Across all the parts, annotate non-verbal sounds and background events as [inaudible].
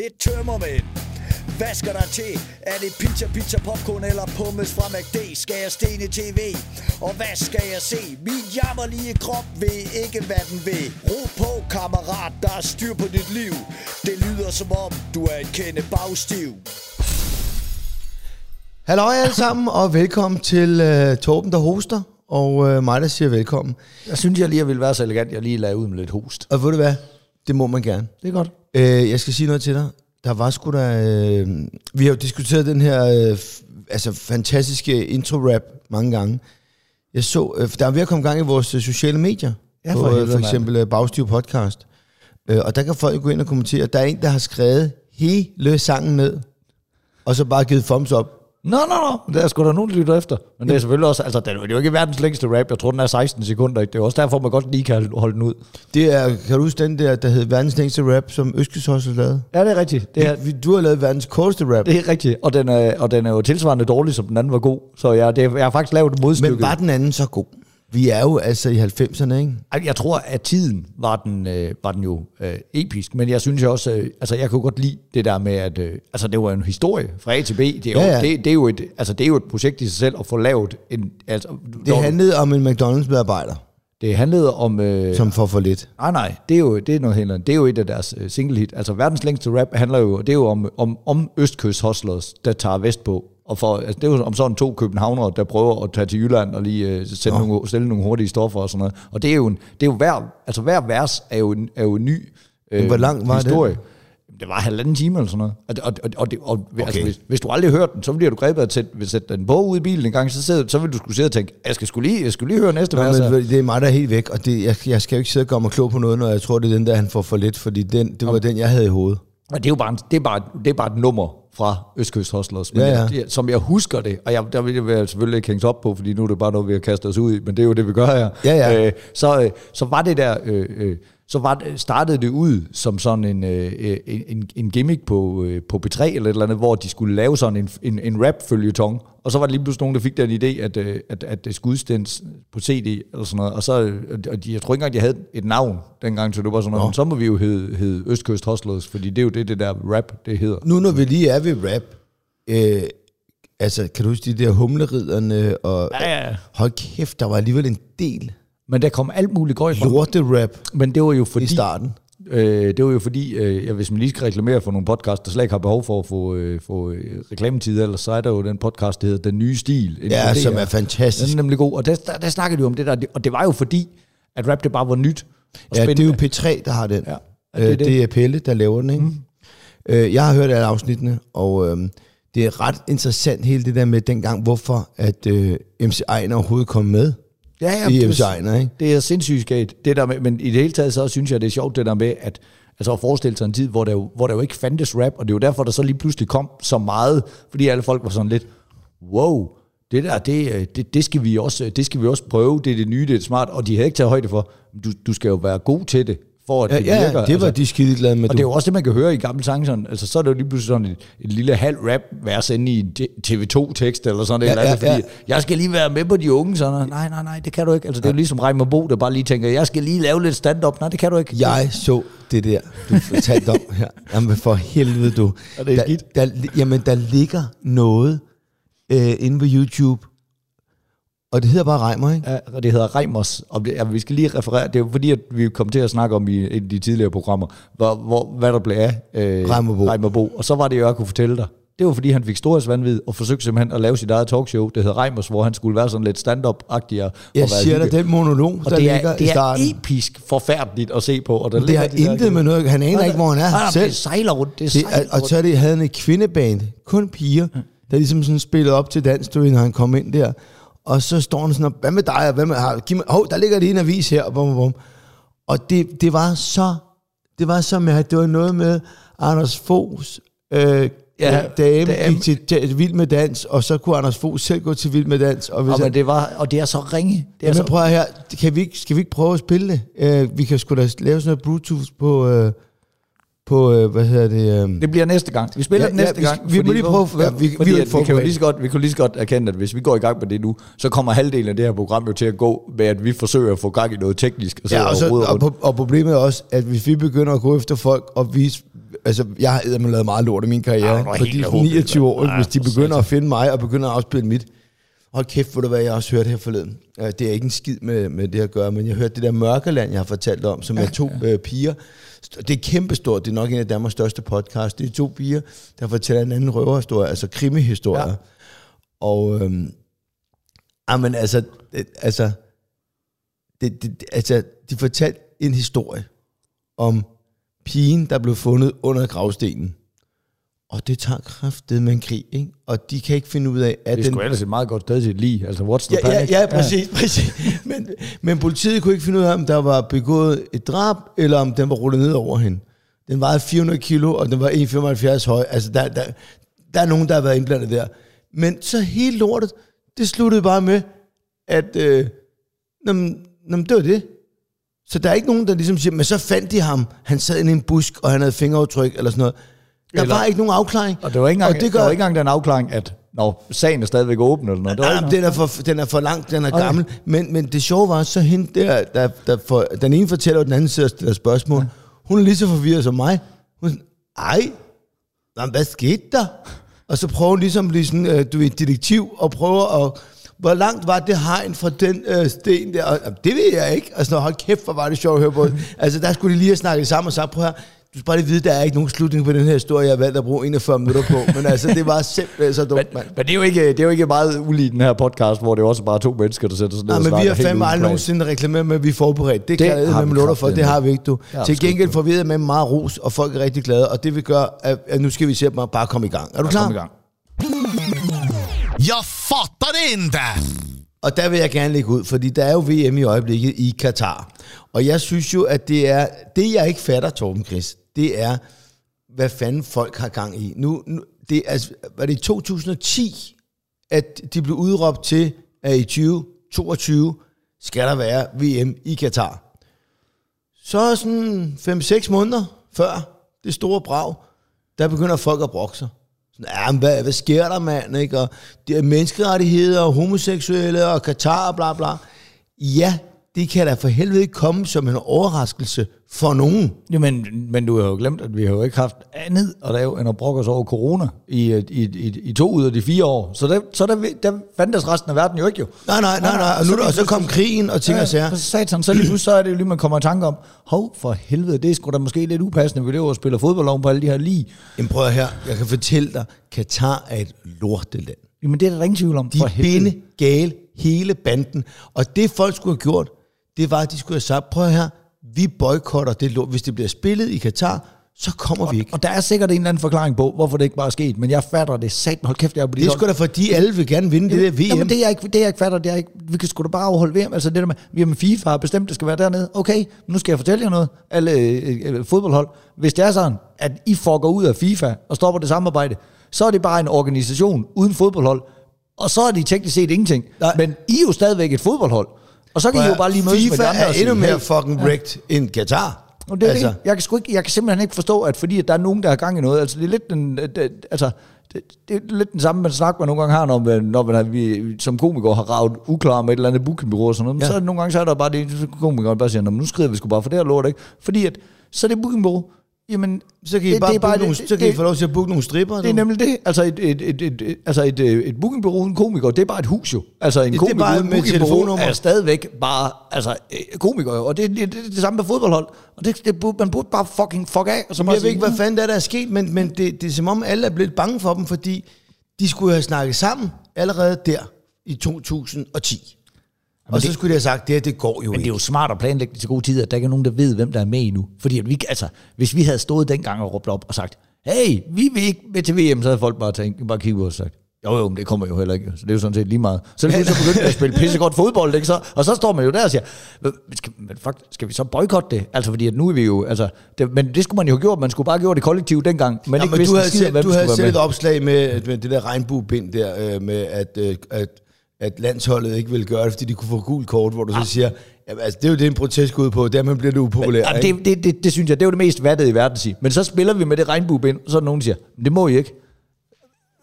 Lidt tømmermænd. Hvad skal der til? Er det pizza, pizza, popcorn eller pommes fra McD? Skal jeg stene tv? Og hvad skal jeg se? Min jammerlige krop ved ikke, hvad den vil. Ro på, kammerat, der er styr på dit liv. Det lyder som om, du er en kende bagstiv. Hallo alle sammen, og velkommen til uh, Torben, der hoster, og uh, mig, der siger velkommen. Jeg synes, jeg lige ville være så elegant, jeg lige lagde ud med lidt host. Og ved du hvad? Det må man gerne. Det er godt. Uh, jeg skal sige noget til dig. Der var sgu da... Uh, vi har jo diskuteret den her f- altså, fantastiske intro-rap mange gange. Jeg så... Uh, der er ved at komme gang i vores uh, sociale medier. Ja, for på, helvede, for mand. eksempel uh, Bagstiv Podcast. Uh, og der kan folk gå ind og kommentere. Der er en, der har skrevet hele sangen ned, og så bare givet thumbs up. Nå, nå, nå. Der er sgu da nogen, der lytter efter. Men det er selvfølgelig også... Altså, det er jo ikke verdens længste rap. Jeg tror, den er 16 sekunder. Ikke? Det er også derfor, man godt lige kan holde den ud. Det er, kan du huske den der, der hed verdens længste rap, som Øskes også har lavet? Ja, det er rigtigt. Det er, Vi- Du har lavet verdens korteste rap. det er rigtigt. Og den, er, og den er jo tilsvarende dårlig, som den anden var god. Så jeg, det, jeg har faktisk lavet et modstykke. Men var den anden så god? Vi er jo altså i 90'erne, ikke? Jeg tror, at tiden var den, øh, var den jo øh, episk, men jeg synes jo også, øh, altså jeg kunne godt lide det der med, at øh, altså det var en historie fra A til B. Det er, jo, Ja, ja. Det, det, er jo et, altså det er jo et projekt i sig selv at få lavet en... Altså, Det handlede om en McDonald's-medarbejder, det handlede om... Øh, som får for lidt. Nej, nej, det er jo, det er noget helt andet. Det er jo et af deres øh, single hit. Altså verdens længste rap handler jo, det er jo om, om, om østkyst hustlers, der tager vestpå. Og for, altså, det er jo om sådan to københavnere, der prøver at tage til Jylland og lige øh, sælge, nogle, sælge nogle hurtige stoffer og sådan noget. Og det er jo, en, det er jo hver, altså hver vers er jo en, er jo en ny øh, hvor lang var det? historie. Det? det var halvanden time eller sådan noget. Og, og, og, og, og okay. altså, hvis, hvis, du aldrig har hørt den, så bliver du grebet af at sætte, den på ude i bilen en gang, så, sidder, så vil du skulle sidde og tænke, jeg skal skulle lige, jeg skulle lige høre næste vers. her." men det er mig, der er helt væk, og det, jeg, jeg skal jo ikke sidde og gøre mig klog på noget, når jeg tror, det er den der, han får for lidt, fordi den, det var den, jeg havde i hovedet. Og det er jo bare, det er bare, det er bare et nummer fra Østkyst Hustlers, men Ja, ja, som jeg husker det, og jeg, der vil jeg selvfølgelig ikke hængt op på, fordi nu er det bare noget, vi har kastet os ud i, men det er jo det, vi gør her. Ja, ja. Øh, så, øh, så var det der, øh, øh, så var det, startede det ud som sådan en, øh, en, en, en gimmick på, øh, på B3 eller et eller andet, hvor de skulle lave sådan en, en, en rap-følgetong, og så var der lige pludselig nogen, der fik den idé, at, øh, at, at det skulle udstendes på CD eller sådan noget, og så, øh, og de, jeg tror ikke engang, de havde et navn dengang, så det var sådan noget, "Men så må vi jo hedde, hedde Østkyst Hustlers, fordi det er jo det, det der rap, det hedder. Nu når vi lige er ved rap, øh, altså kan du huske de der humleriderne, og Ja, ja. hold kæft, der var alligevel en del Men der kom alt muligt gøj fra. lorte-rap Men det var jo fordi... i starten. Øh, det var jo fordi, øh, ja, hvis man lige skal reklamere for nogle podcasts, der slet ikke har behov for at få, øh, få øh, reklametid, ellers så er der jo den podcast, der hedder Den Nye Stil. Ja, som er fantastisk. Den er nemlig god, og der, der, der snakkede de om det der, og det var jo fordi, at rap det bare var nyt og Ja, det er jo spændende. P3, der har den. Ja, det er det, det. det er Pelle, der laver den, ikke? Mm. Øh, jeg har hørt alle afsnittene, og øh, det er ret interessant hele det der med dengang, hvorfor at øh, MC Ejner overhovedet kom med Ja, ja, i Ejner, ikke? Det er sindssygt skægt. Det der med, men i det hele taget, så synes jeg, det er sjovt det der med, at altså at forestille sig en tid, hvor der, jo, hvor der jo ikke fandtes rap, og det er jo derfor, der så lige pludselig kom så meget, fordi alle folk var sådan lidt, wow, det der, det, det, det, skal vi også, det skal vi også prøve, det er det nye, det er det smart, og de havde ikke taget højde for, du, du skal jo være god til det, for at Ja, det ja virker. det var de skide glade med. Og det er Du. jo også det, man kan høre i gamle sange. Sådan, altså, så er det jo lige pludselig sådan et, et lille halv rap vers inde i en TV2-tekst eller sådan Ja, ja, eller andet, ja, fordi jeg skal lige være med på de unge. Sådan, noget. nej, nej, nej, det kan du ikke. Altså, det er jo ligesom Reimer Bo, der bare lige tænker, jeg skal lige lave lidt stand-up. Nej, det kan du ikke. Jeg så det der, du fortalte om her. Jamen for helvede, du. Er det der, der, jamen, der ligger noget øh, inde på YouTube, og det hedder bare Reimer, ikke? Ja, og det hedder Reimers, og det, ja, vi skal lige referere, det er jo fordi, at vi kom til at snakke om i af de tidligere programmer, hvor, hvor, hvad der blev af øh, Reimer Bo. Reimer Bo. Og så var det jo, jeg kunne fortælle dig. Det var fordi, han fik storhedsvandvid og forsøgte simpelthen at lave sit eget talkshow, det hedder Reimers, hvor han skulle være sådan lidt stand-up-agtig. og- og Jeg være siger dig, den monolog, Og der det ligger er, i det er starten. episk forfærdeligt at se på. Og der det ligger har de der- intet med noget, han aner ikke, hvor han er Nej, selv. Det sejler rundt. Det, sejler og, og rundt. så det, havde han et kvindeband, kun piger, der ligesom sådan spillede op til dans, du ved, når han kom ind der. Og så står han sådan, og, hvad med dig, og hvad med, har, giv mig, hov, der ligger lige en avis her, og bum, bum. Og det, det var så, det var så med, at det var noget med Anders Foghs øh, Ja, dame dame. gik til, til Vild med Dans, og så kunne Anders Fogh selv gå til Vild med Dans. Og, hvis Og, men det var, og det er så ringe. Det er så, prøv her, kan vi ikke, skal vi ikke prøve at spille det? Uh, vi kan sgu da lave sådan noget Bluetooth på, uh, på uh, hvad hedder det? Um, det bliver næste gang. Vi spiller Ja, den næste ja, vi- gang. vi må fordi- lige prøve- ja, vi- vi fordi ikke vi, kan lige så godt, vi kunne lige så godt erkende, at hvis vi går i gang med det nu, så kommer halvdelen af det her program jo til at gå med, at vi forsøger at få gang i noget teknisk. Og, så ja, og, så, og, og, og problemet er også, at hvis vi begynder at gå efter folk og vise, altså, jeg har lavet meget lort i min karriere. Ja, for de håbløs, 29 år, hvis de Ja, begynder at finde mig og begynder at afspille mit. Hold kæft, hvor du hvad jeg også hørte her forleden. Øh, Det er ikke en skid med, med det at gøre, men jeg hørte det der Mørkeland, jeg har fortalt om, som er to øh, piger. Det er kæmpestort, det er nok en af Danmarks største podcast. Det er to piger, der fortæller en anden røverhistorie, altså krimihistorie. Ja. Og, øhm, amen, altså, det, altså, det, det- altså, de fortalte en historie om pigen, der blev fundet under gravstenen. Og det tager kraftet med en krig, ikke? Og de kan ikke finde ud af, at Det er den... ellers et meget godt sted til lige. Altså, what's the Ja, ja, panic? ja, præcis, ja. [laughs] præcis. Men, men politiet kunne ikke finde ud af, om der var begået et drab, eller om den var rullet ned over hende. Den vejede 400 kilo, og den var 1,75 høj. Altså, der, der, der er nogen, der har været indblandet der. Men så helt lortet, det sluttede bare med, at øh, nå, men- nå, men det var det. Så der er ikke nogen, der ligesom siger, men så fandt de ham. Han sad inde i en busk, og han havde fingeraftryk, eller sådan noget. Der Eller- var ikke nogen afklaring. Og det var ikke engang, og det, gør... det var ikke engang den afklaring, at når sagen er stadigvæk åben eller noget. Nej, den, er for, den er for lang, den er Okay. gammel. Men, men det sjove var, så hende der, der, der for, den ene fortæller, og den anden sidder og stiller spørgsmål. Ja. Hun er lige så forvirret som mig. Hun er sådan, ej, nå, men hvad skete der? Og så prøver hun ligesom at blive sådan, øh, du ved, detektiv, og prøver at, hvor langt var det hegn fra den øh, sten der? Og, "Jamen, det ved jeg ikke. Altså, hold kæft, hvor var det sjovt at høre på. [laughs] altså, der skulle de lige have snakket sammen og sagt, prøv her, du skal bare lige vide, der er ikke nogen slutning på den her historie, jeg har valgt at bruge 41 minutter på. Men altså, det var simpelthen så Men, dumt, mand. men det, er jo ikke, det er jo ikke meget ulige den her podcast, hvor det også bare er to mennesker, der sætter sig ned Nej, men vi har fandme aldrig nogensinde reklameret med, at vi er forberedt. Det, Det kan jeg med vi lutter for. Det har vi ikke, du. Har Til vi gengæld får vi med meget ros, og folk er rigtig glade, og det vil gøre, at, at nu skal vi se at bare komme i gang. Er du klar? Kom i gang. Jag fattar det inte! Og der vil jeg gerne lægge ud, fordi der er jo VM i øjeblikket i Katar. Og jeg synes jo, at det er, det jeg ikke fatter, Torben Chris, det er, hvad fanden folk har gang i. Nu, nu det altså, var det i 2010, at de blev udråbt til, at i 2022 skal der være VM i Katar. Så sådan 5-6 måneder før det store brag, der begynder folk at brokke sig. Sådan, ja, men hvad, hvad sker der, mand? Ikke? Og det er menneskerettigheder og homoseksuelle og Katar og bla bla. Ja, det kan da for helvede ikke komme som en overraskelse for nogen. Jo, men, men du har jo glemt, at vi har jo ikke haft andet at lave, end at brokke os over corona i, i, i, i to ud af de fire år. Så der, så der, der fandtes resten af verden jo ikke jo. Nej, nej, nej, nej. Og, nu, og så kom krigen og ting og Ja, sager. for satan, så lige pludselig, så er det jo lige, man kommer i tanke om, hov, for helvede, det er sgu da måske lidt upassende, vi lever og spiller fodbold oven på alle de her lige. Jamen prøv her, jeg kan fortælle dig, Katar er et lorteland. Jamen det er der ingen tvivl om. De for er binde gale, hele banden. Og det folk skulle have gjort, det var, at de skulle have sagt, prøv her, vi boykotter det lort. Hvis det bliver spillet i Katar, så kommer vi ikke. Og der er sikkert en eller anden forklaring på, hvorfor det ikke bare er sket, men jeg fatter det. Sat, hold kæft, jeg er på Det er sgu da fordi, alle vil gerne vinde det der VM. Jamen, det jeg ikke, det jeg ikke fatter, det er ikke, vi kan sgu da bare afholde VM. Altså det der med, med FIFA har bestemt, det skal være dernede. Okay, men nu skal jeg fortælle jer noget, alle øh, øh, fodboldhold. Hvis det er sådan, at I gå ud af FIFA og stopper det samarbejde, så er det bare en organisation uden fodboldhold. Og så er de teknisk set ingenting. Nej. Men I er jo stadigvæk et fodboldhold. Og så kan I jo bare lige mødes med FIFA de andre er og sige, endnu mere fucking wrecked end Katar. og det er altså. det. Jeg kan, sgu ikke, jeg kan simpelthen ikke forstå, at fordi at der er nogen, der har gang i noget, altså det er lidt den, det, altså, det, det er lidt den samme man snak, man nogle gange har, når man, når man har, vi, som komiker har ravet uklar med et eller andet bookingbureau og sådan noget. Men Ja. så er det nogle gange, så er der bare det, så komikeren bare siger, "Nå, men nu skriver vi sgu bare for det her lort, ikke? Fordi at, så er det bookingbureau, jamen, Så kan I, det, bare, det er bare, nogle, det, så kan I det, få lov til at booke nogle stripper. det er nemlig det. Altså et, et, et, et, et, altså et, øh, et bookingbureau uden komiker, det er bare et hus jo. Altså en det er komiker bare uden med telefonnummer. er stadigvæk bare altså, øh, komiker jo. Og det, det, det, det, er det samme med fodboldhold. Og det, det, man burde bare fucking fuck af. Og så jeg ved ikke, hvad fanden der er, der er sket, men, men det, det er som om alle er blevet bange for dem, fordi de skulle have snakket sammen allerede der i 2010. Og så det- skulle de have sagt, det her, det går jo Men det er ikke. jo smart at planlægge det til gode tider, at der ikke er nogen, der ved, hvem der er med endnu. Fordi at vi, altså, hvis vi havde stået dengang og råbt op og sagt, hey, vi vil ikke med til VM, så havde folk bare, tænkt, bare kigget på og sagt, jo jo, men det kommer jo heller ikke. Så det er jo sådan set lige meget. Så er det så begyndt at spille pissegodt fodbold, ikke? Så, og så står man jo der og siger, "Men skal, men fuck, skal vi så boykotte det? Altså fordi at nu er vi jo, altså, det, men det skulle man jo have gjort, man skulle bare have gjort det kollektivt dengang. Men Ja, ikke men vidste du havde skid selv, hvem du havde selv et opslag med, med det der regnbuebind der, øh, med at, øh, at, at landsholdet ikke ville gøre det, fordi de kunne få gul kort, hvor du så siger, jamen, altså, det er jo det, en protest går ud på, dermed bliver det upopulær. Ja, ikke? det, det, det, det, synes jeg, det er jo det mest vattede i verden at sige. Men så spiller vi med det regnbuebind, og så er der nogen, der siger, "Men det må I ikke.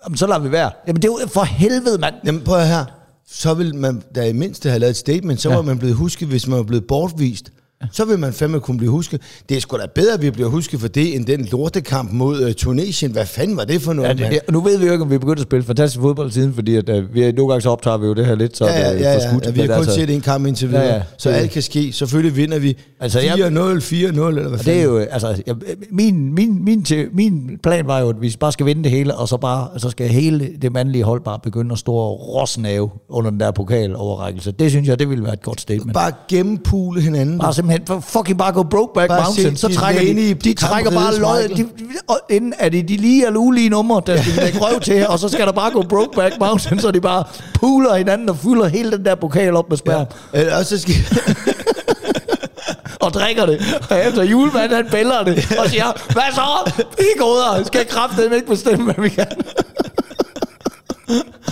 Jamen, så lader vi være. Jamen, det er jo for helvede, mand. Jamen prøv her. Så vil man da i mindste have lavet et statement, så Ja. var man blevet husket, hvis man var blevet bortvist. Så vil man fandme kunne blive husket. Det er sgu da bedre, at vi bliver husket for det, end den lortekamp mod uh, Tunesien. Hvad fanden var det for noget, Ja, det, det, nu ved vi jo ikke, om vi er begyndt at spille fantastisk fodbold siden, fordi at, uh, vi, nogle gange så optager vi jo det her lidt, så Ja, ja, det ja, er ja, forskudt. ja, vi har kun altså- set en kamp indtil videre, Ja, ja, ja. ja. så Det- alt kan ske. Selvfølgelig vinder vi Altså, jeg- 4-0, 4-0, eller hvad Og det er fanden. jo, altså, jeg, min, min, min, til, min plan var jo, at vi bare skal vinde det hele, og så, bare, så skal hele det mandlige hold bare begynde at stå og rosnave under den der pokaloverrækkelse. Det synes jeg, det ville være et godt statement. Bare gennempule hinanden. Bare simpelthen, for fucking bare gå Brokeback Bare Mountain, se så de trækker de, i de trækker bare løjet, de, og inden er det de lige eller ulige numre, der skal lægge røv til, og så skal der bare gå Brokeback Mountain, så de bare puler hinanden og fylder hele den der pokal op med spærm. Ja. Også så skal... [laughs] og drikker det. Og efter julemanden, han bæller det og siger, hvad så? Vi goder, skal kraftedeme ikke bestemme, hvad vi kan.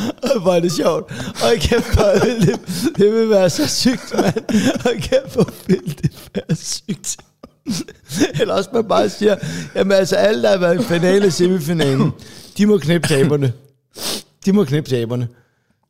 [laughs] Hvor er det sjovt. Og kæft, hvor det, det vil være så sygt, mand. Og kæft, hvor vil det være sygt. Eller også man bare siger, jamen altså alle, der har været i finale semifinalen, de må knippe taberne. De må knippe taberne.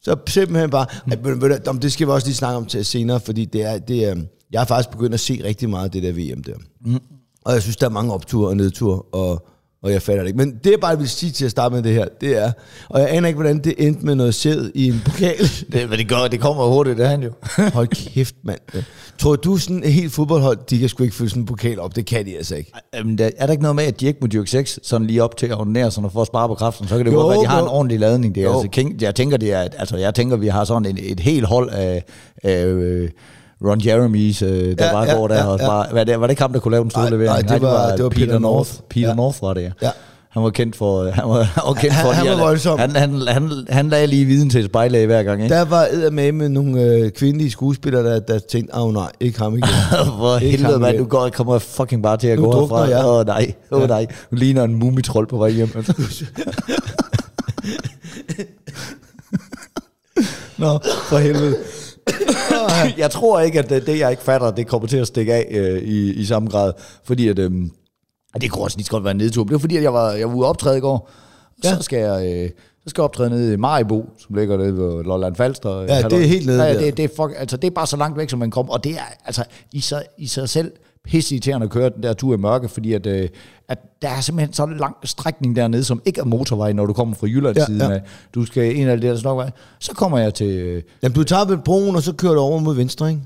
Så simpelthen bare, at, ved, du det skal vi også lige snakke om til senere, fordi det er, det er, jeg har faktisk begyndt at se rigtig meget af det der VM der. Mm. Og jeg synes, der er mange opture og nedture, og, og jeg fatter det ikke. Men det jeg bare vil sige til at starte med det her, det er, og jeg aner ikke, hvordan det endte med noget sæd i en pokal. [laughs] Det, men det, gør, det kommer hurtigt, det er han jo. [laughs] Hold kæft, mand. Tror du sådan et helt fodboldhold, de kan sgu ikke fylde sådan en pokal op? Det kan de altså ikke. Jamen, der, er der ikke noget med, at de ikke må dyrke sex sådan lige op til at ordinere sådan for at spare på kraften? Så kan det Jo, godt være, at de har en ordentlig ladning. Det er, Jo. altså, jeg tænker, det er, at- altså, jeg tænker, vi har sådan et, et helt hold af, af øh, Ron Jeremys, øh, der Ja, bare ja, går der. ja, og ja. bare, hvad er det, var det ikke ham, der kunne lave en stor Nej, levering? nej, det var- det var Peter North. Peter Ja. North var det, ja. Ja. Han var kendt for... Han var, [laughs] han var kendt Han- for han de- var voldsom. Han, han, han, han lagde lige viden til et spejlæge hver gang, ikke? Der var med med nogle øh, kvindelige skuespillere, der, der tænkte, åh oh, nej, ikke ham igen. [laughs] Hvor Ikke helvede, mand, du går, kommer fucking bare til at Nu gå herfra. Åh oh, nej, åh oh, nej. Du ligner en mumitrold på vej hjem. Altså. [laughs] Nå, for helvede. [laughs] jeg tror ikke, at det, det, jeg ikke fatter, det kommer til at stikke af øh, i, i samme grad. Fordi at, øh, det kunne også lige så godt være en nedtur. Det var fordi, at jeg var, jeg var ude optræde i går. Ja. Så skal jeg... Øh, så skal jeg optræde nede i Maribo, som ligger nede ved Lolland Falster. Ja, det er helt nede ja, det, det, er fuck, altså, det er bare så langt væk, som man kommer. Og det er altså i sig, i sig selv pisse irriterende at køre den der tur i mørke, fordi at, øh, at der er simpelthen så lang strækning dernede, som ikke er motorvej, når du kommer fra Jyllands Ja, siden ja. Du skal en af det der snokvej. Så kommer jeg til... Øh, Jamen, du tager ved broen, og så kører du over mod venstre, ikke?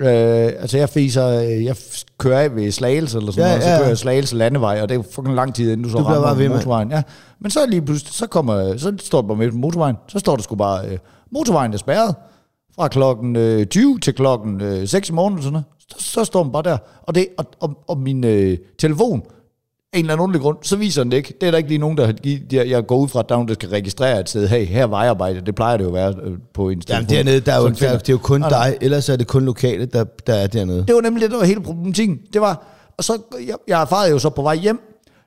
Øh, altså jeg fiser, øh, jeg kører af ved Slagelse eller sådan Ja, noget, og så kører jeg Slagelse landevej, og det er fucking lang tid, inden du så Du ved, rammer mand. motorvejen. Ja. Men så lige pludselig, så, kommer, så står det bare midt på motorvejen, så står der sgu bare, øh, motorvejen er spærret fra klokken øh, 20 til klokken øh, 6 i morgen, sådan noget. Så, står den bare der, og, det, og, og, og min øh, telefon, af en eller anden underlig grund, så viser den det ikke. Det er der ikke lige nogen, der har givet. Jeg, går ud fra, at der er nogen, der skal registrere et sted. Hey, her er vejarbejde. Det plejer det jo at være øh, på en Jamen, dernede, der er jo, der, det er jo kun nej. dig, ellers er det kun lokale, der, der er dernede. Det var nemlig det, der var hele problematikken. Det var, og så, jeg, jeg erfarede jo så på vej hjem,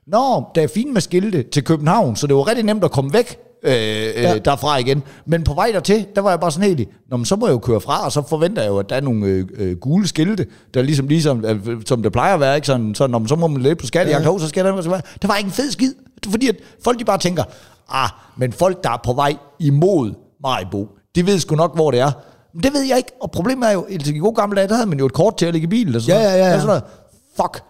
Nå, der er fint med skilte til København, så det var rigtig nemt at komme væk øh, ja. øh, derfra igen. Men på vej dertil, der var jeg bare sådan helt i, Nå, men så må jeg jo køre fra, og så forventer jeg jo, at der er nogle øh, øh, gule skilte, der ligesom, ligesom øh, som det plejer at være, ikke? Sådan, så, nå, men så må man lidt på skattejagt, ja. så skal der, så der var ikke en fed skid. Fordi at folk de bare tænker, ah, men folk, der er på vej imod Maribo, de ved sgu nok, hvor det er. Men det ved jeg ikke, og problemet er jo, i gode gamle dage, der havde man jo et kort til at ligge i bilen. Og sådan Ja, ja, ja, ja. noget. Og sådan noget. Fuck,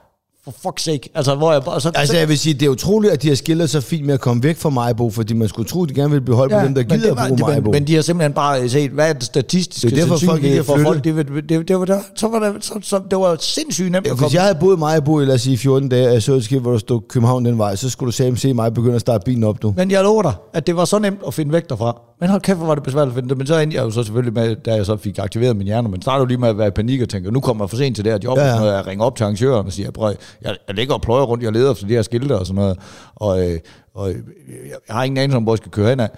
for fuck's sake. Altså, hvor jeg bare... Så, Altså, jeg vil sige, det er utroligt, at de har skillet sig fint med at komme væk fra Majbo, fordi man skulle tro, at de gerne ville blive holdt ja, på dem, der gider det at var- bruge Majbo. men, men de har simpelthen bare set, hvad er det statistiske Det er derfor, folk ikke for folk. Det, det, det, det, var der, så var det, så, så, det var sindssygt nemt Ja, at hvis komme. jeg havde boet i Majbo i, lad os sige, 14 dage, og jeg så et skilt, hvor der stod København den vej, så skulle du sammen se mig begynde at starte bilen op, du. Men jeg lover dig, at det var så nemt at finde væk derfra. Men hold kæft, hvor var det besværligt at finde det. Men så endte jeg jo så selvfølgelig med, da jeg så fik aktiveret min hjerne, men startede jo lige med at være i panik og tænke, nu kommer jeg for sent til det her job, Ja, ja, når jeg ringer op til arrangøren og siger, prøv, jeg, jeg ligger og pløjer rundt, jeg leder efter de her skilte og sådan noget, og, øh, og øh, jeg, jeg har ingen anelse om, hvor jeg skal køre hen af.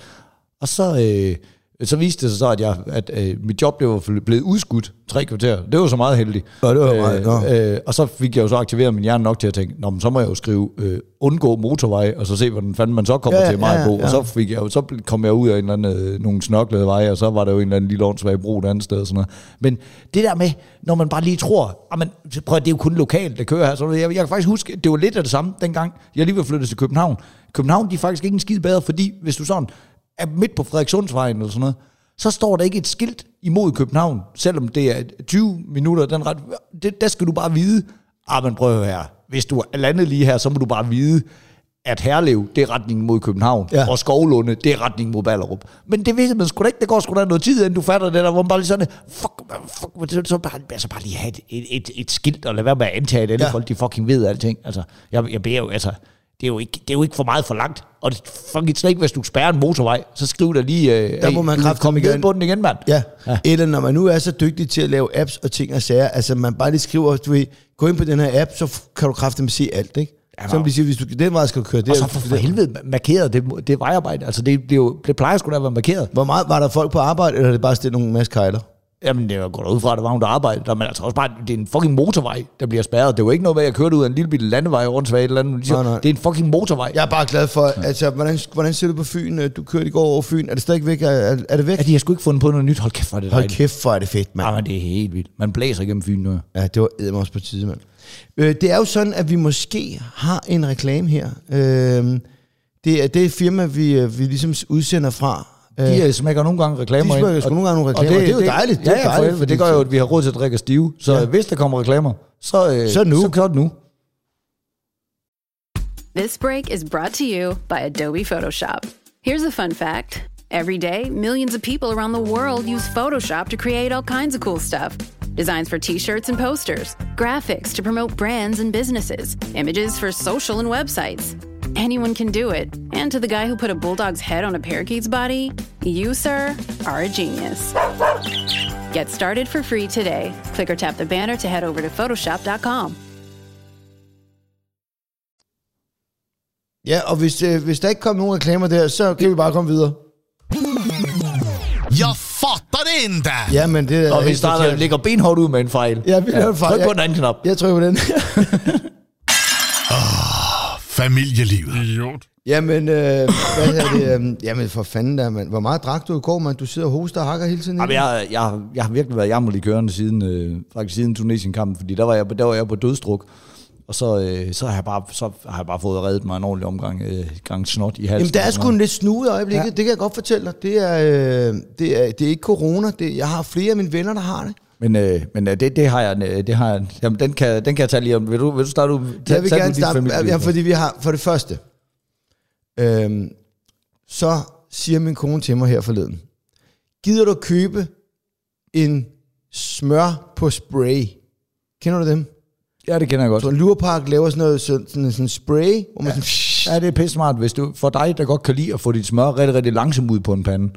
Og så, øh, så viste det sig så, at, jeg, at øh, mit job blev blevet udskudt tre kvarter. Det var så meget heldigt. Nå, det var meget- nå. øh, og så fik jeg jo så aktiveret min hjerne nok til at tænke, Nå, men så må jeg jo skrive øh, undgå motorvej, og så se, hvordan fanden man så kommer Ja, ja, ja, til mig på. ja. Og så, fik jeg, så kom jeg ud af en eller anden, øh, nogle snørklede veje, og så var der jo en eller anden lille åndssvag bro et andet sted. Og sådan noget. Men det der med, når man bare lige tror, men, prøv, at det er jo kun lokalt, der kører her. Så jeg, jeg kan faktisk huske, det var lidt af det samme dengang, jeg lige var flyttet til København. København, de er faktisk ikke en skid bedre, fordi hvis du sådan er midt på Frederikssundsvejen eller sådan noget, så står der ikke et skilt imod København, selvom det er 20 minutter den ret. Det, der skal du bare vide, ah, men prøv her, hvis du er landet lige her, så må du bare vide, at Herlev, det er retningen mod København, Ja. og Skovlunde, det er retningen mod Ballerup. Men det ved man sgu da ikke, det går sgu da noget tid, inden du fatter det der, hvor man bare lige sådan, fuck, fuck, så, så bare, altså bare lige have et, et, et, et skilt, og lade være med at antage, at alle Ja. ja. folk, de fucking ved alting. Altså, jeg, jeg beder jo, altså, det er jo, ikke, det er jo ikke for meget for langt. Og det fucking slet ikke, hvis du spærrer en motorvej, så skriv der lige, øh, Der må man kraftedeme komme ned gerne- på den igen, mand. Ja. ja. Eller når man nu er så dygtig til at lave apps og ting og sager, altså man bare lige skriver, du ved, gå ind på den her app, så kan du kraftigt se alt, ikke? Ja, Som de siger, hvis du den vej skal køre, det Og er, så for, for helvede markeret, det, det vejarbejde. Altså, det, det, er jo, det plejer sgu da at være markeret. Hvor meget var der folk på arbejde, eller er det bare stillet nogle masse kejler? Jamen, det er jo godt ud fra, at der var nogen, der arbejdede. Men altså også bare, det er en fucking motorvej, der bliver spærret. Det var ikke noget med, at jeg kørte ud af en lille bitte landevej rundt svagt eller andet. Nej, nej. Det er en fucking motorvej. Jeg er bare glad for, altså, hvordan, hvordan ser du på Fyn? Du kørte i går over Fyn. Er det stadig væk? Er, er, er det væk? Ja, de har sgu ikke fundet på noget nyt. Hold kæft, hvor er det Hold dejligt. kæft, hvor er det fedt, mand. Ja, men det er helt vildt. Man blæser igennem Fyn nu. Ja, det var eddermame også på tide, mand. Øh, det er jo sådan, at vi måske har en reklame her. Øh, det er det er firma, vi, øh, vi ligesom udsender fra. Øh, De øh, smækker nogle gange reklamer De smækker sgu og- nogle gange nogle og reklamer, og det er jo dejligt, det er ja, ja, for dejligt, helvede, det gør jo, at vi har råd til at drikke stive. Så Ja. ja. hvis der kommer reklamer, så, øh, Så nu. Så gør det nu. This break is brought to you by Adobe Photoshop. Here's a fun fact every day, millions of people around the world use Photoshop to create all kinds of cool stuff designs for t shirts and posters, graphics to promote brands and businesses, images for social and websites. Anyone can do it. And to the guy who put a bulldog's head on a parakeet's body, you, sir, are a genius. Get started for free today. Click or tap the banner to head over to Photoshop.com. Ja, og hvis, øh, hvis der ikke kommer nogen reklamer der, så kan vi bare komme videre. Jag fattar det inte! Ja, men det er Og vi helt starter, forkert. ligger benhårdt ud med en fejl. Ja, vi laver en fejl. Tryk på Jeg- den anden knap. Jeg trykker på den. [laughs] Familjelivet. Idiot. jamen, øh, hvad hedder det? Øh, jamen, for fanden der, mand. Hvor meget drak du i går, mand? Du sidder og hoster og hakker hele tiden. Jamen, ikke? jeg, jeg, jeg har virkelig været jammerlig kørende siden, øh, faktisk siden Tunesien-kampen, fordi der var jeg, der var jeg på dødstruk. Og så, øh, så, har jeg bare, så har jeg bare fået reddet mig en ordentlig omgang øh, gang snot i halsen. Jamen, der er sgu en lidt snude øjeblikket. Ja. Det kan jeg godt fortælle dig. Det er, øh, det er, det er ikke corona. Det, jeg har flere af mine venner, der har det. Men, øh, men øh, det, det har jeg, øh, det har jeg, jamen, den kan, den kan jeg tage lige om. Vil du, vil du starte ud? Tag- Jeg vil gerne starte, ja, fordi vi har, for det første, øhm, så siger min kone til mig her forleden, gider du købe en smør på spray? Kender du dem? Ja, det kender jeg godt. Så Lurpark laver sådan noget sådan, sådan, sådan spray, hvor man ja. sådan, Ja, det er pisse smart, hvis du, for dig, der godt kan lide at få dit smør rigtig, rigtig langsomt ud på en pande.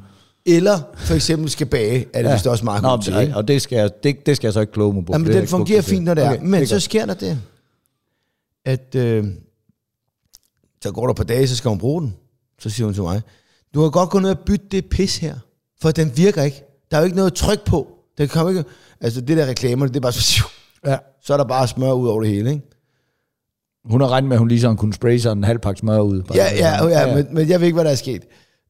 Eller for eksempel skal bage, er det ja. vist også meget godt til. Ikke? og det skal, jeg, det, det skal jeg så ikke kloge mig på. Jamen, den fungerer fint, når det er. Okay, Men det så sker der det, at øh, så går der på dage, så skal hun bruge den. Så siger hun til mig, du har godt gå ned og bytte det pis her, for den virker ikke. Der er jo ikke noget tryk på. Den kommer ikke, altså det der reklamer, det er bare så, Ja. så er der bare smør ud over det hele, ikke? Hun har regnet med, at hun lige sådan kunne spraye sig en halv pakke smør ud. Bare Ja, ja, ja, ja. Men, men jeg ved ikke, hvad der er sket.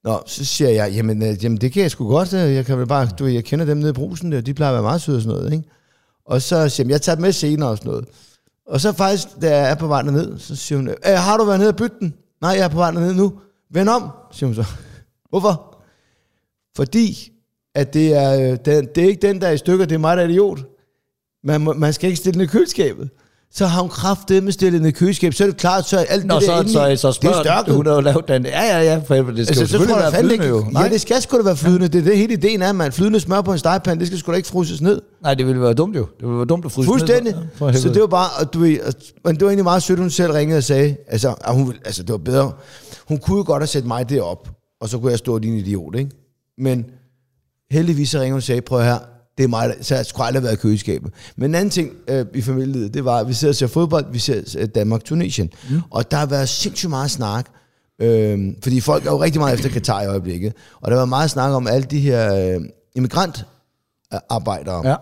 Nå, så siger jeg, jamen, øh, jamen det kan jeg sgu godt. øh, Jeg kan vel bare, du ved, jeg kender dem nede i brusen der, de plejer at være meget søde og sådan noget, ikke? Og så siger jeg, jeg tager dem med senere og sådan noget. Og så faktisk, da jeg er på vej ned, så siger hun, "Øh, har du været nede og bytte den? Nej, jeg er på vej ned nu. Vend om, siger hun så. [laughs] Hvorfor? Fordi, at det er, øh, den, det er ikke den, der er i stykker, det er mig, der er idiot. Man, må, man skal ikke stille den i køleskabet. Så har hun kraftedeme stillet den i køleskabet, så er det klart, så er alt Nå, det der så, så, i, så det er spørger størket. hun har lavet den. Ja, ja, ja, for helvede, det skal Altså, jo så selvfølgelig være flydende ikke, jo. ja, det skal sgu da være flydende. Det er det hele ideen er, man. Flydende smør på en stegepande, det skal sgu da ikke fryses ned. Nej, det ville være dumt jo. Det ville være dumt at fryse Fuldstændig. ned. For Så helvede. det var bare, og du ved, men det var egentlig meget sødt, hun selv ringede og sagde, altså, at hun, altså det var bedre. Hun kunne jo godt have sat mig derop, og så kunne jeg stå din idiot, ikke? Men heldigvis så ringede hun og sagde, prøv her, det er mig, så jeg skulle aldrig have været i køleskabet. Men en anden ting øh, i familielivet, det var, at vi sidder og ser fodbold, vi ser øh, Danmark-Tunesien, mm. og der har været sindssygt meget snak, øh, fordi folk er jo rigtig meget efter Katar i øjeblikket, og der var meget snak om alle de her øh, immigrantarbejdere. Ja.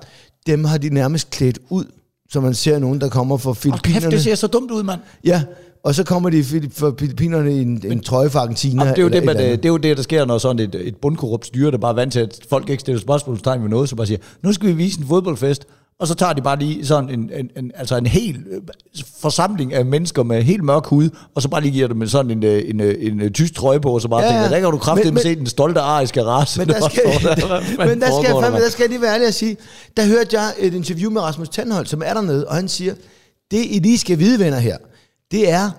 Dem har de nærmest klædt ud, så man ser nogen, der kommer fra Filippinerne. kæft, det ser så dumt ud, mand. Ja, og så kommer de fra Filippinerne i en, en trøje fra Argentina. Jamen, det, er jo det, man, det er jo det, der sker, når sådan et, et bundkorrupt styre, der bare er vant til, at folk ikke stiller spørgsmålstegn ved noget, så bare siger, nu skal vi vise en fodboldfest, og så tager de bare lige sådan en, en, en, altså en hel øh, forsamling af mennesker med helt mørk hud, og så bare lige giver dem sådan en, øh, en, en, en, en tysk trøje på, og så bare Ja, tænker, der kan du kraftigt se den stolte ariske race. Men der [laughs] skal, [laughs] men der skal, jeg fandme, der skal jeg lige være ærlig at sige, der hørte jeg et interview med Rasmus Tandholt, som er dernede, og han siger, det I lige skal vide, venner her, det er,